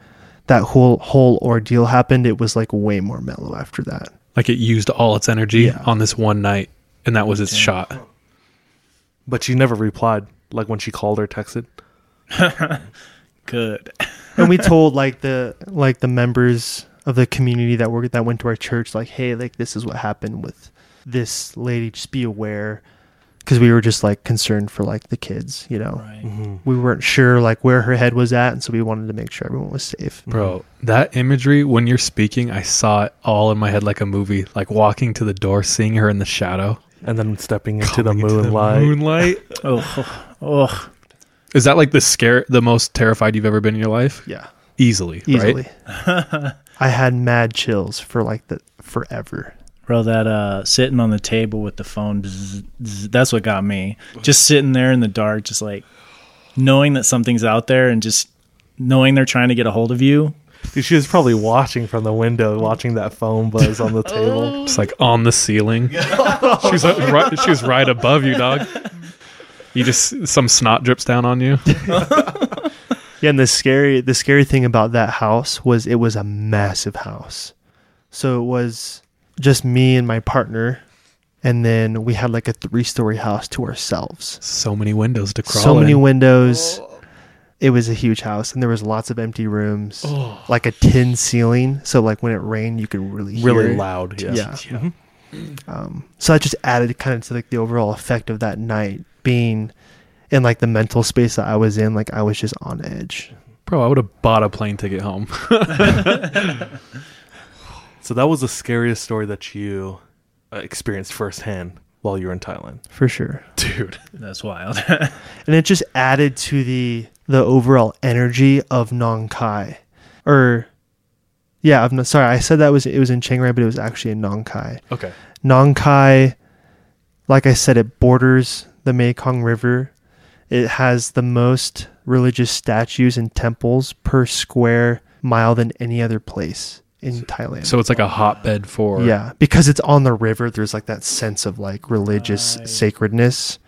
that whole whole ordeal happened it was like way more mellow after that Like it used all its energy Yeah. on this one night, and that was its shot. But she never replied like when she called or texted. *laughs* Good. *laughs* and we told like the like the members of the community that were that went to our church like hey like this is what happened with this lady just be aware because we were just like concerned for like the kids you know Right. Mm-hmm. we weren't sure like where her head was at and so we wanted to make sure everyone was safe mm-hmm. Bro, that imagery when you're speaking, I saw it all in my head like a movie, like walking to the door, seeing her in the shadow. And then stepping into the coming into moonlight. moonlight. *laughs* Oh, oh, Is that like the scare the most terrified you've ever been in your life? yeah Easily, easily right? *laughs* i had mad chills for like the forever bro, that uh, sitting on the table with the phone, bzz, bzz, that's what got me. Just sitting there in the dark, just like knowing that something's out there and just knowing they're trying to get a hold of you. Dude, she was probably watching from the window, watching that phone buzz on the *laughs* table. It's like on the ceiling. she was uh, right, she was right above you, dog. You just some snot drips down on you. *laughs* Yeah, and the scary the scary thing about that house was it was a massive house. So it was just me and my partner, and then we had like a three story house to ourselves. So many windows to crawl so many in. windows. It was a huge house, and there was lots of empty rooms, like a tin ceiling. So like when it rained, you could really hear Really it. loud. Yeah. Yeah. Um, so that just added kind of to like the overall effect of that night being in like the mental space that I was in. Like I was just on edge. Bro, I would have bought a plane ticket home. *laughs* *laughs* So that was the scariest story that you uh, experienced firsthand while you were in Thailand. For sure. Dude. *laughs* That's wild. *laughs* and it just added to the the overall energy of Nong Khai, or yeah, I'm not, sorry, I said that was it was in Chiang Rai, but it was actually in Nong Khai. Okay. Nong Khai, like I said, it borders the Mekong River. It has the most religious statues and temples per square mile than any other place in Thailand. So it's like a hotbed for yeah, because it's on the river, there's like that sense of like religious Right. sacredness.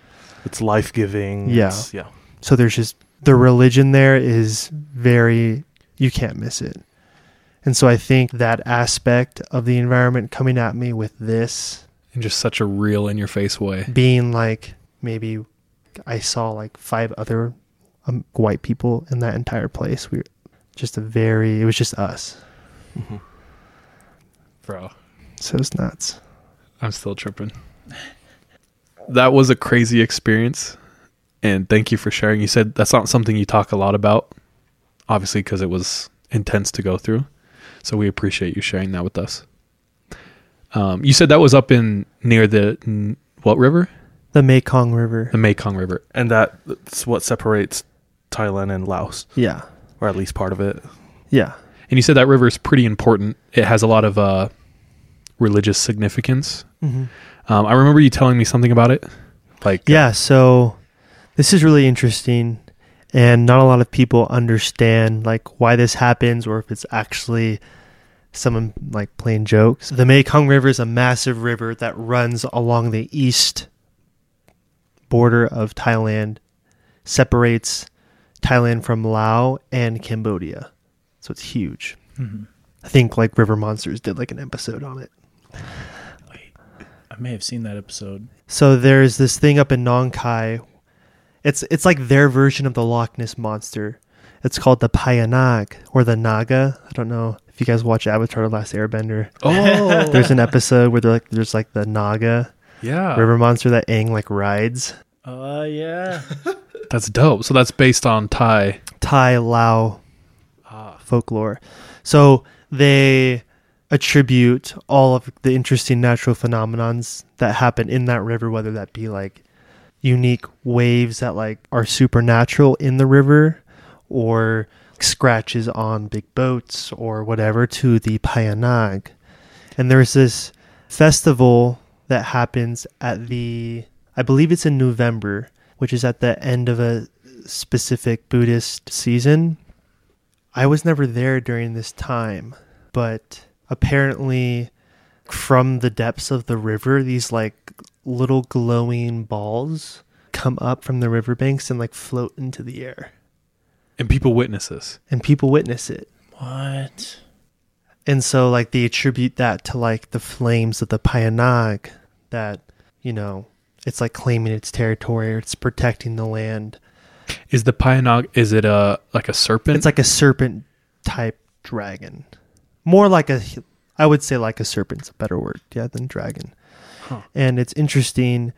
It's life giving. Yeah. Yeah. So there's just the religion there is very you can't miss it. And so I think that aspect of the environment coming at me with this in just such a real in your face way. being like maybe I saw like five other um, white people in that entire place. We were just a very it was just us. Bro. So it's nuts. I'm still tripping. That was a crazy experience. And thank you for sharing. You said that's not something you talk a lot about, obviously, because it was intense to go through. So we appreciate you sharing that with us. Um, you said that was up in near the n- what river? The Mekong River. The Mekong River. And that's what separates Thailand and Laos, Yeah. or at least part of it. Yeah. And you said that river is pretty important. It has a lot of uh, religious significance. Mm-hmm. Um, I remember you telling me something about it. Like, Yeah, so this is really interesting and not a lot of people understand like why this happens or if it's actually someone like playing jokes. The Mekong River is a massive river that runs along the east border of Thailand, separates Thailand from Laos and Cambodia. So it's huge. Mm-hmm. I think like River Monsters did like an episode on it. I may have seen that episode. So there's this thing up in Nong Khai. It's it's like their version of the Loch Ness monster. It's called the Payanag or the Naga. I don't know if you guys watch Avatar: The Last Airbender. oh, *laughs* There's an episode where they're like there's like the Naga yeah, river monster that Aang like rides. Oh yeah. *laughs* that's dope. So that's based on Thai. Thai Lao folklore. So they attribute all of the interesting natural phenomenons that happen in that river, whether that be like unique waves that like are supernatural in the river or scratches on big boats or whatever to the Payanag. And there's this festival that happens at the I believe it's in November, which is at the end of a specific Buddhist season. I was never there during this time, but apparently from the depths of the river, these like little glowing balls come up from the riverbanks and like float into the air. And people witness this. And people witness it. what? And so like they attribute that to like the flames of the Payanag that, you know, it's like claiming its territory or it's protecting the land. Is the Payanag? Is it a like a serpent? It's like a serpent type dragon. More like a I would say like a serpent's a better word, yeah, than dragon. And it's interesting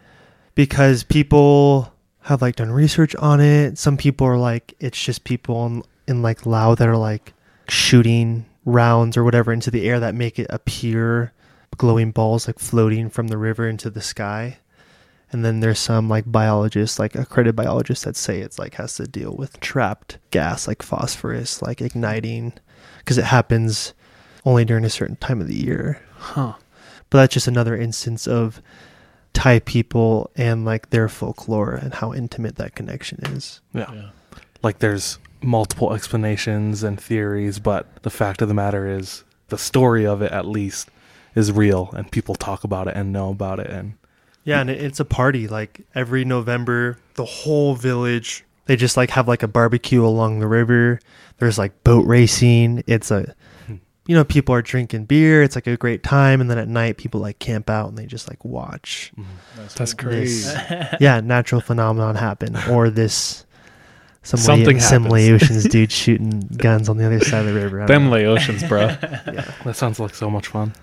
because people have like done research on it. Some people are like it's just people in, in like Lao that are like shooting rounds or whatever into the air that make it appear glowing balls like floating from the river into the sky. And then there's some like biologists, like accredited biologists that say it's like has to deal with trapped gas like phosphorus, like igniting because it happens only during a certain time of the year. huh? But that's just another instance of Thai people and like their folklore and how intimate that connection is. Yeah. Yeah. Like there's multiple explanations and theories, but the fact of the matter is the story of it at least is real and people talk about it and know about it and Yeah, and it's a party. Like every November, the whole village they just like have like a barbecue along the river. There's like boat racing. It's a you know, people are drinking beer. It's like a great time and then at night people like camp out and they just like watch mm-hmm. That's this crazy. *laughs* yeah, natural phenomenon happen or this some Something some happens. Laotians *laughs* dude shooting guns on the other side of the river. I don't Them know. Laotians, bro. *laughs* that sounds like so much fun.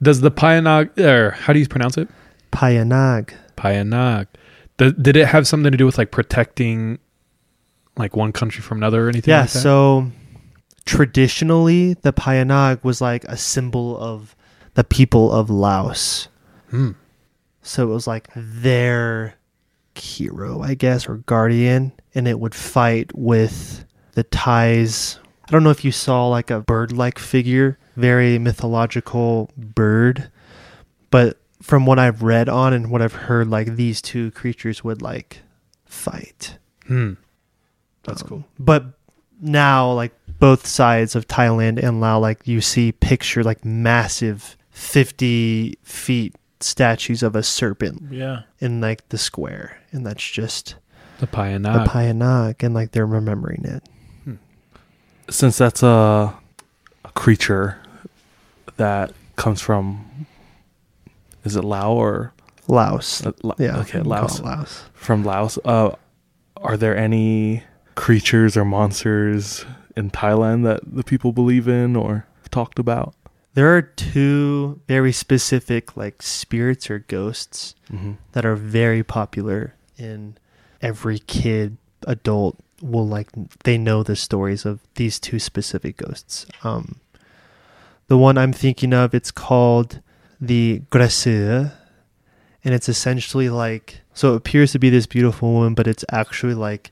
Does the Payanag, or how do you pronounce it? Payanag. Payanag. Th- did it have something to do with like protecting like one country from another or anything Yeah, like that? so traditionally the Payanag was like a symbol of the people of Laos. Hmm. So it was like their hero, I guess, or guardian, and it would fight with the Thais. I don't know if you saw like a bird like figure, very mythological bird, but from what I've read on and what I've heard, like these two creatures would like fight. Hmm. That's cool. But now, like both sides of Thailand and Laos, like you see picture like massive fifty feet statues of a serpent Yeah. in like the square, and that's just The Payanak. the Payanag. Payanak, and like they're remembering it. Since that's a, a creature that comes from is it Lao or Laos, uh, La- yeah, okay Laos Laos. from Laos. Uh, are there any creatures or monsters in Thailand that the people believe in or talked about? There are two very specific like spirits or ghosts Mm-hmm. that are very popular in every kid adult will like they know the stories of these two specific ghosts um the one i'm thinking of it's called the Krasue, and it's essentially like so it appears to be this beautiful woman but it's actually like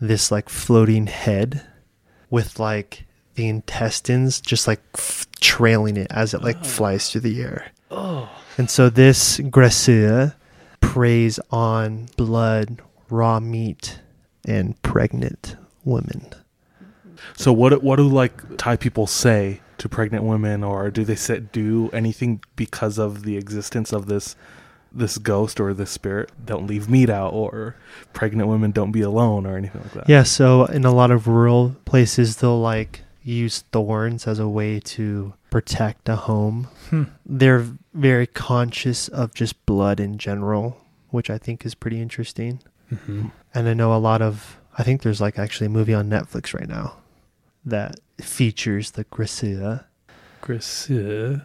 this like floating head with like the intestines just like f- trailing it as it like oh. flies through the air Oh. and so this Krasue preys on blood, raw meat, and pregnant women. So what what do like Thai people say to pregnant women, or do they say do anything because of the existence of this this ghost or this spirit? Don't leave meat out, or pregnant women don't be alone, or anything like that. Yeah, so in a lot of rural places, they'll like use thorns as a way to protect a home. Hmm. They're very conscious of just blood in general, which I think is pretty interesting. Mhm. And I know a lot of, I think there's like actually a movie on Netflix right now that features the Krasue. Chris, uh,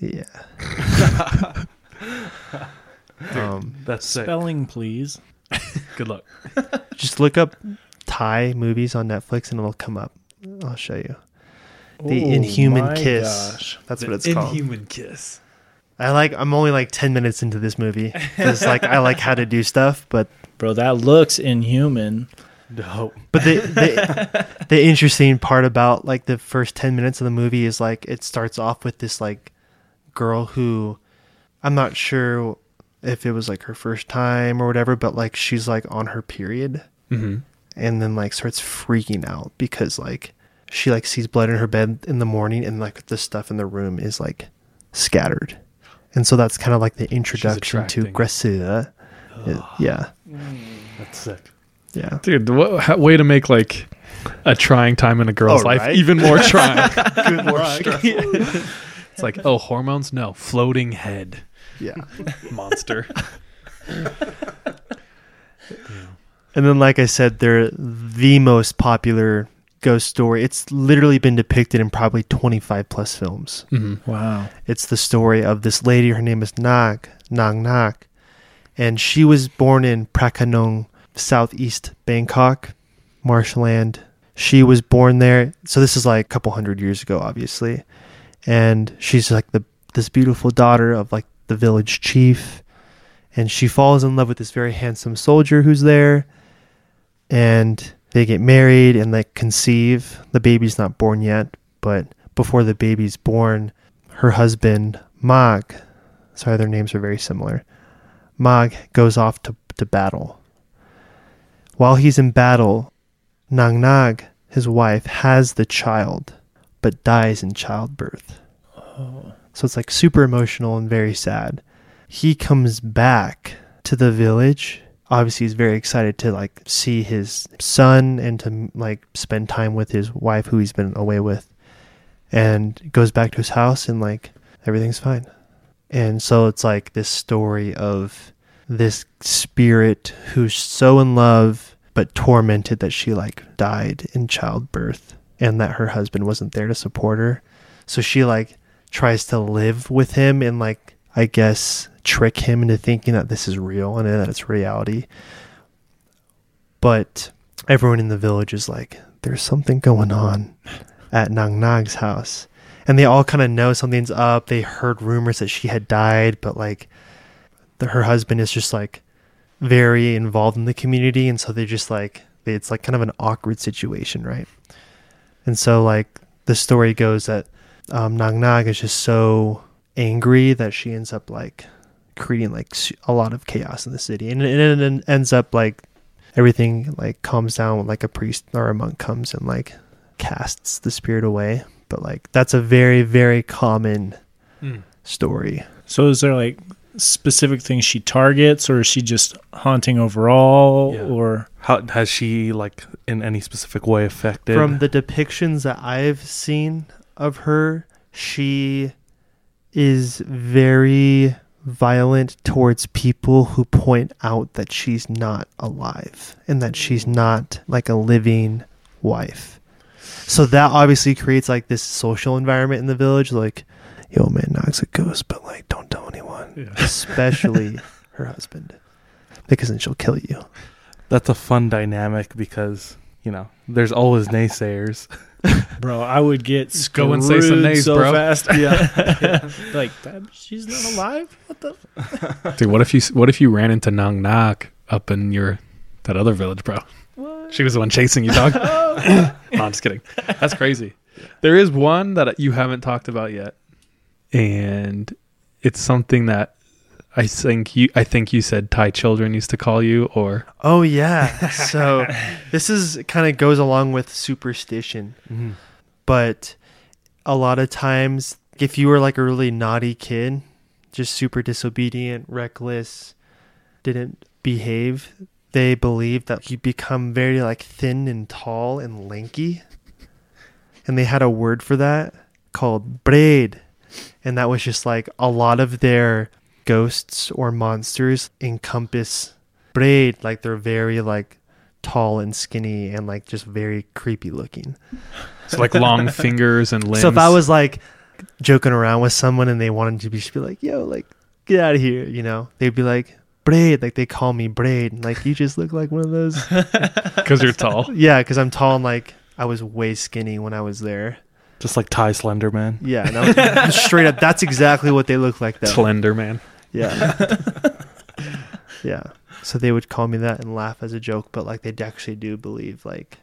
Yeah. *laughs* um, That's sick. Spelling, please. *laughs* good luck. just look up Thai movies on Netflix and it'll come up. I'll show you. The Oh Inhuman my Kiss. gosh. That's what it's called. Inhuman kiss. I like. I'm only like ten minutes into this movie because like I like how to do stuff, but Bro, that looks inhuman. Dope. but the the, the interesting part about like the first ten minutes of the movie is like it starts off with this like girl who I'm not sure if it was like her first time or whatever, but like she's like on her period Mm-hmm. and then like starts freaking out because like she like sees blood in her bed in the morning and like the stuff in the room is like scattered and so that's kind of like the introduction to. Krasue. Yeah That's sick. Yeah Dude, what how, way to make like a trying time in a girl's Oh, life right? even more *laughs* trying. good luck it's like, oh, hormones? No, floating head yeah monster. *laughs* and then like i said they're the most popular ghost story it's literally been depicted in probably 25 plus films mm-hmm. Wow. It's the story of this lady. Her name is Nag, Nang Nak. And she was born in Phra Khanong, southeast Bangkok, marshland. She was born there. So this is like a couple hundred years ago, obviously. And she's like the this beautiful daughter of like the village chief. And she falls in love with this very handsome soldier who's there. And they get married and they conceive. The baby's not born yet, but before the baby's born, her husband Mag, sorry, their names are very similar. Mag goes off to, to battle. While he's in battle, Nang Nak, his wife, has the child, but dies in childbirth. So it's like super emotional and very sad. He comes back to the village. Obviously, he's very excited to like see his son and to like spend time with his wife, who he's been away with, and goes back to his house and like everything's fine. And so it's like this story of this spirit who's so in love but tormented that she like died in childbirth and that her husband wasn't there to support her. So she like tries to live with him and like I guess trick him into thinking that this is real and that it's reality. But everyone in the village is like, there's something going on at Nang Nak's house. And they all kind of know something's up. They heard rumors that she had died, but like the, her husband is just like very involved in the community. And so they're just like, it's like kind of an awkward situation, right? And so, like, the story goes that um, Nang Nak is just so angry that she ends up like creating like a lot of chaos in the city, and it, it, it ends up like everything like calms down when like a priest or a monk comes and like casts the spirit away. But like that's a very very common Hmm. story. So is there like specific things she targets, or is she just haunting overall, Yeah. or How has she like in any specific way affected? From the depictions that I've seen of her, she is very violent towards people who point out that she's not alive and that she's not like a living wife. So that obviously creates like this social environment in the village like yo man Nog's a ghost but like don't tell anyone especially *laughs* her husband because then she'll kill you. That's a fun dynamic because you know there's always naysayers. *laughs* bro? I would get Go and say some screwed nays, so bro. fast. *laughs* like that, she's not alive. What the? Dude, what if you what if you ran into Nang Nak up in your that other village, bro? She was the one chasing you, dog. no, I'm just kidding. That's crazy. There is one that you haven't talked about yet, and it's something that I think you I think you said Thai children used to call you, or Oh yeah. *laughs* So this is kind of goes along with superstition. Mhm. But a lot of times if you were like a really naughty kid, just super disobedient, reckless, didn't behave, they believed that you become very like thin and tall and lanky. And they had a word for that called pret. And that was just like a lot of their ghosts or monsters encompass pret like they're very like tall and skinny and like just very creepy looking. so like long *laughs* fingers and limbs. So if I was like joking around with someone and they wanted to be, just be like, "Yo, like get out of here," you know, they'd be like, "Pret," like they call me Pret, and like you just look like one of those. *laughs* because you're tall. *laughs* yeah, because I'm tall and like I was way skinny when I was there. Just like Thai Slender Man. Yeah, and I was straight up. That's exactly what they look like though. Slender man. Yeah. yeah. So they would call me that and laugh as a joke, but like they actually do believe like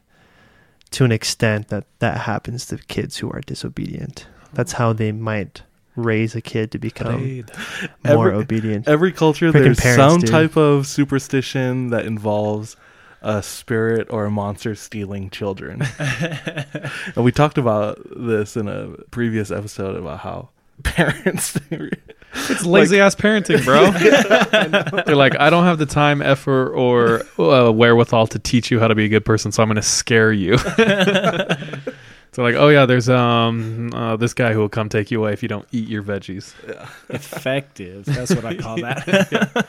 to an extent that that happens to kids who are disobedient. That's how they might raise a kid to become Pret. more Every- obedient. Every culture, Freaking there's parents, some dude. type of superstition that involves a spirit or a monster stealing children. *laughs* and we talked about this in a previous episode about how *laughs* parents It's lazy ass parenting, bro. *laughs* They're like, I don't have the time, effort, or uh, wherewithal to teach you how to be a good person, so I'm going to scare you. so like, oh yeah, there's um uh, this guy who will come take you away if you don't eat your veggies. Effective. That's what I call that.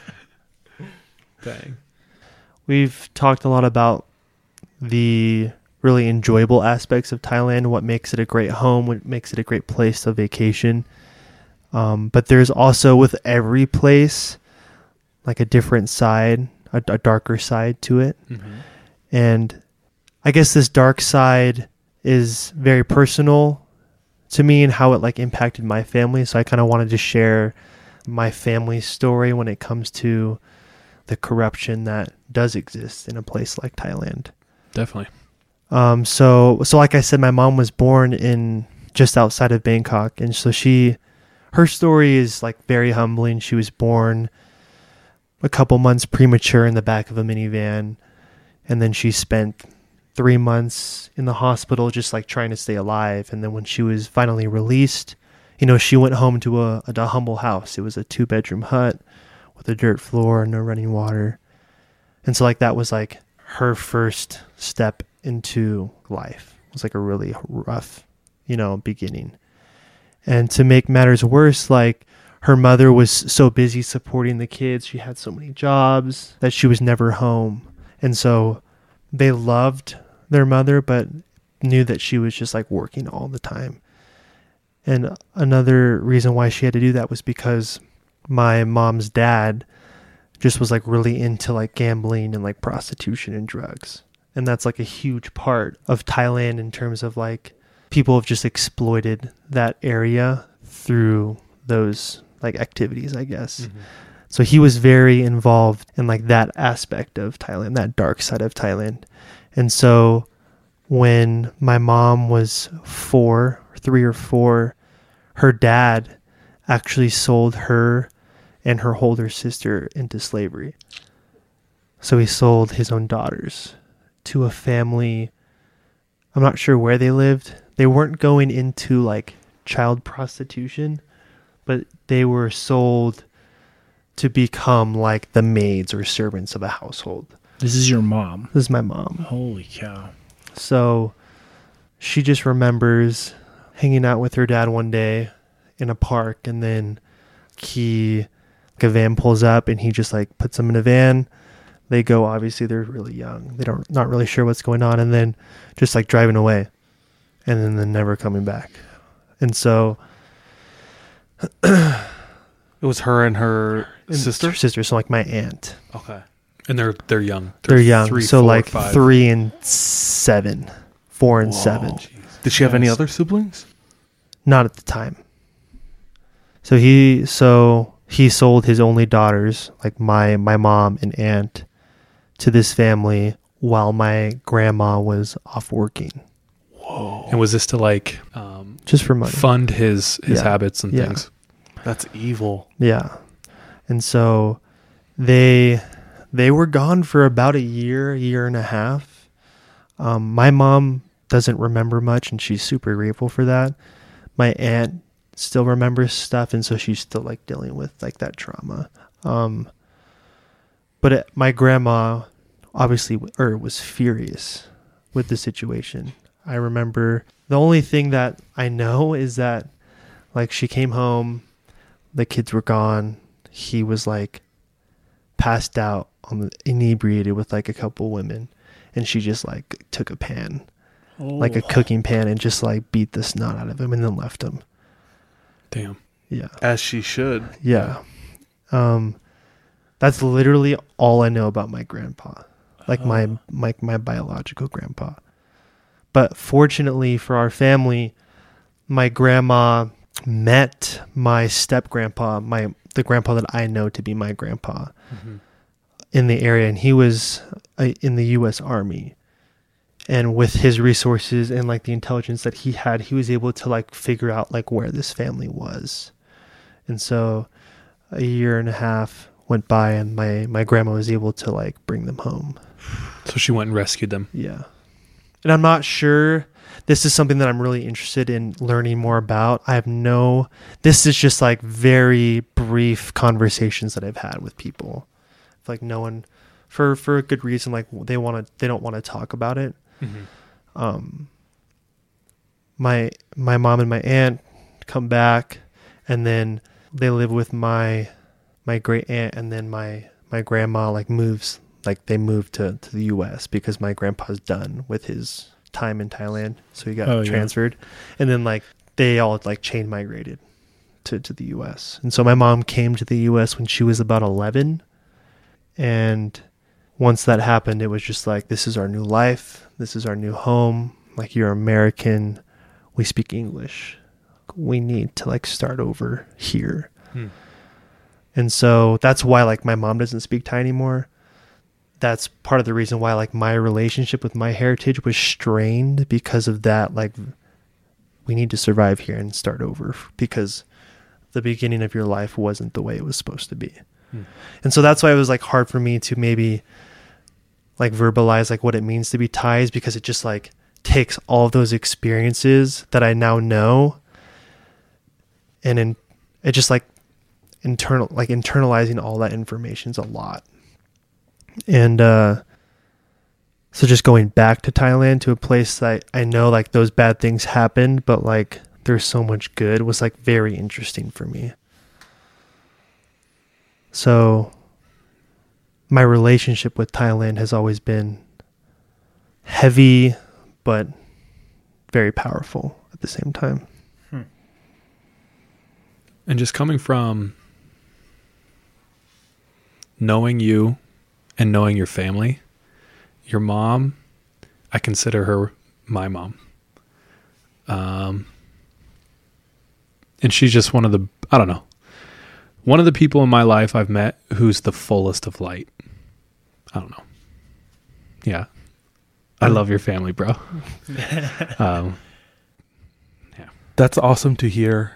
Dang. We've talked a lot about the really enjoyable aspects of Thailand, what makes it a great home, what makes it a great place to vacation. Um, but there's also with every place like a different side, a, a darker side to it. And I guess this dark side is very personal to me and how it like impacted my family. So I kind of wanted to share my family's story when it comes to the corruption that does exist in a place like Thailand. Definitely. Um, so so like I said, my mom was born in just outside of Bangkok, and so she, her story is like very humbling. She was born a couple months premature in the back of a minivan, and then she spent three months in the hospital, just like trying to stay alive. And then when she was finally released, you know, she went home to a, a humble house. It was a two bedroom hut with a dirt floor, and no running water. And so, like, that was like her first step into life. It was like a really rough, you know, beginning. And to make matters worse, like, her mother was so busy supporting the kids. She had so many jobs that she was never home. And so they loved their mother, but knew that she was just like working all the time. And another reason why she had to do that was because my mom's dad just was like really into like gambling and like prostitution and drugs. And that's like a huge part of Thailand in terms of like people have just exploited that area through those like activities, I guess. Mm-hmm. So he was very involved in like that aspect of Thailand, that dark side of Thailand. And so when my mom was four, three or four, her dad actually sold her and her older sister into slavery. So he sold his own daughters to a family. I'm not sure where they lived. They weren't going into like child prostitution, but they were sold to become like the maids or servants of a household. This is your mom. This is my mom. Holy cow. So she just remembers hanging out with her dad one day in a park and then he a van pulls up and he just like puts them in a van. They go obviously they're really young. They don't not really sure what's going on and then just like driving away and then they're never coming back. And so *clears throat* It was her and her and sister. her sister, so like my aunt. Okay. And they're they're young. They're young. three, so four, like five. three and seven. Four and seven. Did she have any other siblings? Not at the time. So he so he sold his only daughters, like my my mom and aunt, to this family while my grandma was off working. Whoa! And was this to like um, Just for money. fund his his Yeah. habits and Yeah. things? That's evil. Yeah. And so they they were gone for about a year, a year and a half. Um, my mom doesn't remember much and she's super grateful for that. My aunt still remembers stuff and so she's still like dealing with like that trauma. Um, but it, my grandma obviously or was furious with the situation. I remember the only thing that I know is that like she came home the kids were gone. He was like passed out on the inebriated with like a couple women, and she just like took a pan, like a Oh. cooking pan, and just like beat the snot out of him and then left him. Damn. Yeah, As she should. yeah. Um, that's literally all I know about my grandpa, like my my my biological grandpa. But fortunately for our family, my grandma met my step grandpa, my the grandpa that I know to be my grandpa in the area, and he was uh, in the U.S. Army. And with his resources and like the intelligence that he had, he was able to like figure out like where this family was. And so, a year and a half went by, and my my grandma was able to like bring them home. So she went and rescued them. Yeah. And I'm not sure this is something that I'm really interested in learning more about. I have no this is just like very brief conversations that I've had with people. Like no one for for a good reason like they want to they don't want to talk about it. Um my my mom and my aunt come back and then they live with my my great aunt and then my my grandma like moves like they moved to, to the US because my grandpa's done with his time in Thailand. So he got Oh, yeah. transferred. And then like they all like chain migrated to, to the US. And so my mom came to the US when she was about eleven. And once that happened, it was just like this is our new life. This is our new home. Like you're American. We speak English. We need to like start over here. Hmm. And so that's why like my mom doesn't speak Thai anymore. That's part of the reason why like my relationship with my heritage was strained because of that like we need to survive here and start over because the beginning of your life wasn't the way it was supposed to be. Hmm. And so that's why it was like hard for me to maybe like verbalize like what it means to be Thai because it just like takes all those experiences that I now know and in it just like internal like internalizing all that information is a lot. And uh so just going back to Thailand to a place that I know like those bad things happened, but like there's so much good was like very interesting for me. So my relationship with Thailand has always been heavy but very powerful at the same time. And just coming from knowing you and knowing your family, your mom, I consider her my mom. Um, and she's just one of the, I don't know, one of the people in my life I've met who's the fullest of light. I don't know. Yeah. I love your family, bro. *laughs* um, That's awesome to hear,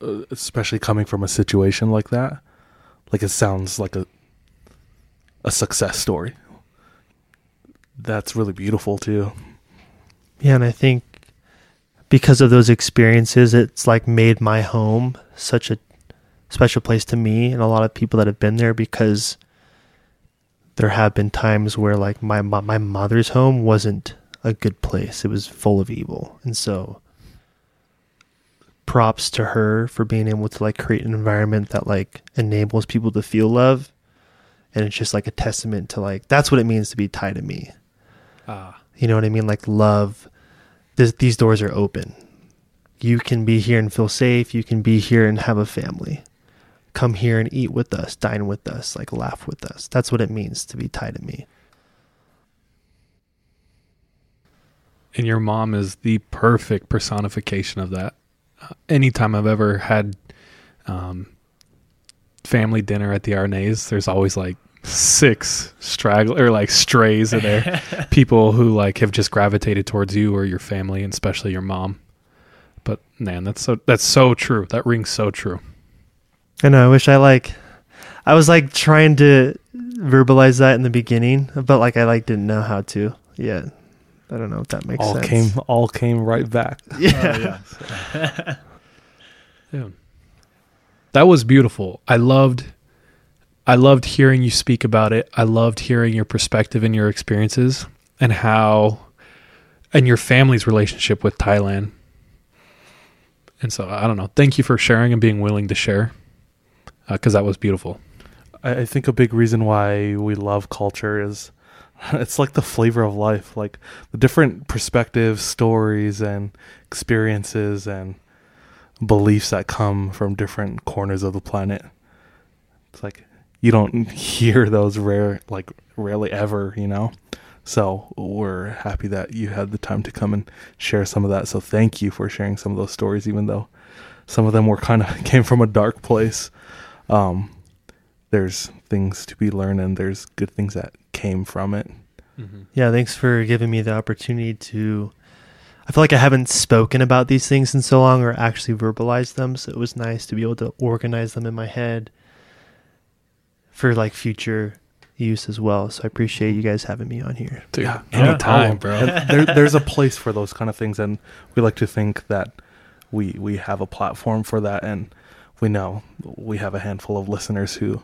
uh, especially coming from a situation like that. Like it sounds like a a success story. That's really beautiful too. Yeah, and I think because of those experiences, it's like made my home such a special place to me and a lot of people that have been there because there have been times where like my my mother's home wasn't a good place. It was full of evil. And so props to her for being able to like create an environment that like enables people to feel love. And it's just like a testament to like that's what it means to be Thai to me. ah, You know what I mean? Like love. This, these doors are open. You can be here and feel safe. You can be here and have a family. Come here and eat with us, dine with us, like laugh with us. That's what it means to be Thai to me. and your mom is the perfect personification of that. Uh, anytime I've ever had um, family dinner at the Arnays, there's always like six straggle or like strays in there, *laughs* people who like have just gravitated towards you or your family, and especially your mom. But man, that's so that's so true. That rings so true. I know. I wish I like. I was like trying to verbalize that in the beginning, but like I like didn't know how to. yet. I don't know if that makes all sense. came all came right back. *laughs* Yeah. Oh, *laughs* yeah. That was beautiful. I loved I loved hearing you speak about it. I loved hearing your perspective and your experiences and how and your family's relationship with Thailand. And so I don't know. Thank you for sharing and being willing to share Uh, because that was beautiful. I, I think a big reason why we love culture is *laughs* it's like the flavor of life, like the different perspectives, stories, and experiences and beliefs that come from different corners of the planet. It's like you don't *laughs* hear those rare, like rarely ever, you know. So we're happy that you had the time to come and share some of that. So thank you for sharing some of those stories, even though some of them were kind of *laughs* came from a dark place. Um, there's things to be learned and there's good things that came from it. Yeah, thanks for giving me the opportunity to. I feel like I haven't spoken about these things in so long or actually verbalized them, so it was nice to be able to organize them in my head for like future use as well. So I appreciate you guys having me on here. Dude, Yeah, anytime, no problem. bro. And there, there's a place for those kind of things, and we like to think that we we have a platform for that, and we know we have a handful of listeners who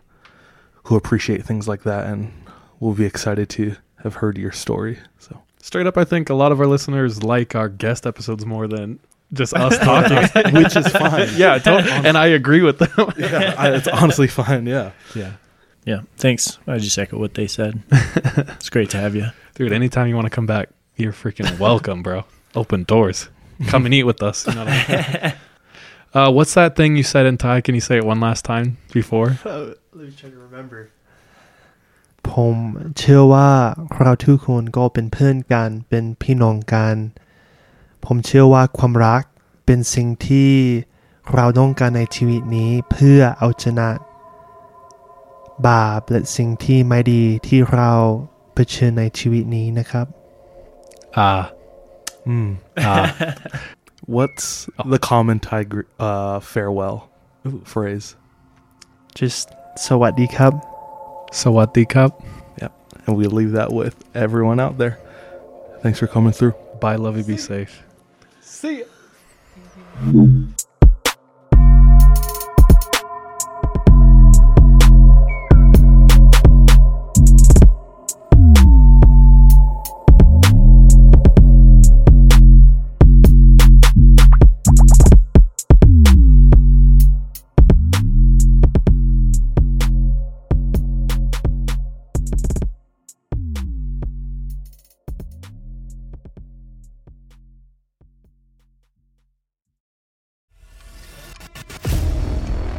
who appreciate things like that, and will be excited to have heard your story. So Straight up, I think a lot of our listeners like our guest episodes more than just us *laughs* talking. which is fine. *laughs* yeah, totally. and I agree with them. *laughs* yeah, I, it's honestly fine. Yeah. yeah. Yeah, thanks. I just echo what they said. it's great to have you. Dude, anytime you want to come back, you're freaking welcome, bro. Open doors. Come and eat with us. Uh, what's that thing you said in Thai? Can you say it one last time before? Let me try to remember ผมเชื่อว่าเราทุกคนก็เป็นเพื่อนกันเป็นพี่น้องกัน ผมเชื่อว่าความรักเป็นสิ่งที่เราต้องการในชีวิตนี้เพื่อเอาชนะ บาปและสิ่งที่ไม่ดีที่เราเผชิญในชีวิตนี้นะครับ Ah. Mm. Ah. What's oh. the common tiger uh, farewell Ooh. phrase? Just sawasdee khrap? So what, D Cub? Yep. And we leave that with everyone out there. Thanks for coming through. Bye, love you. Be safe. See ya.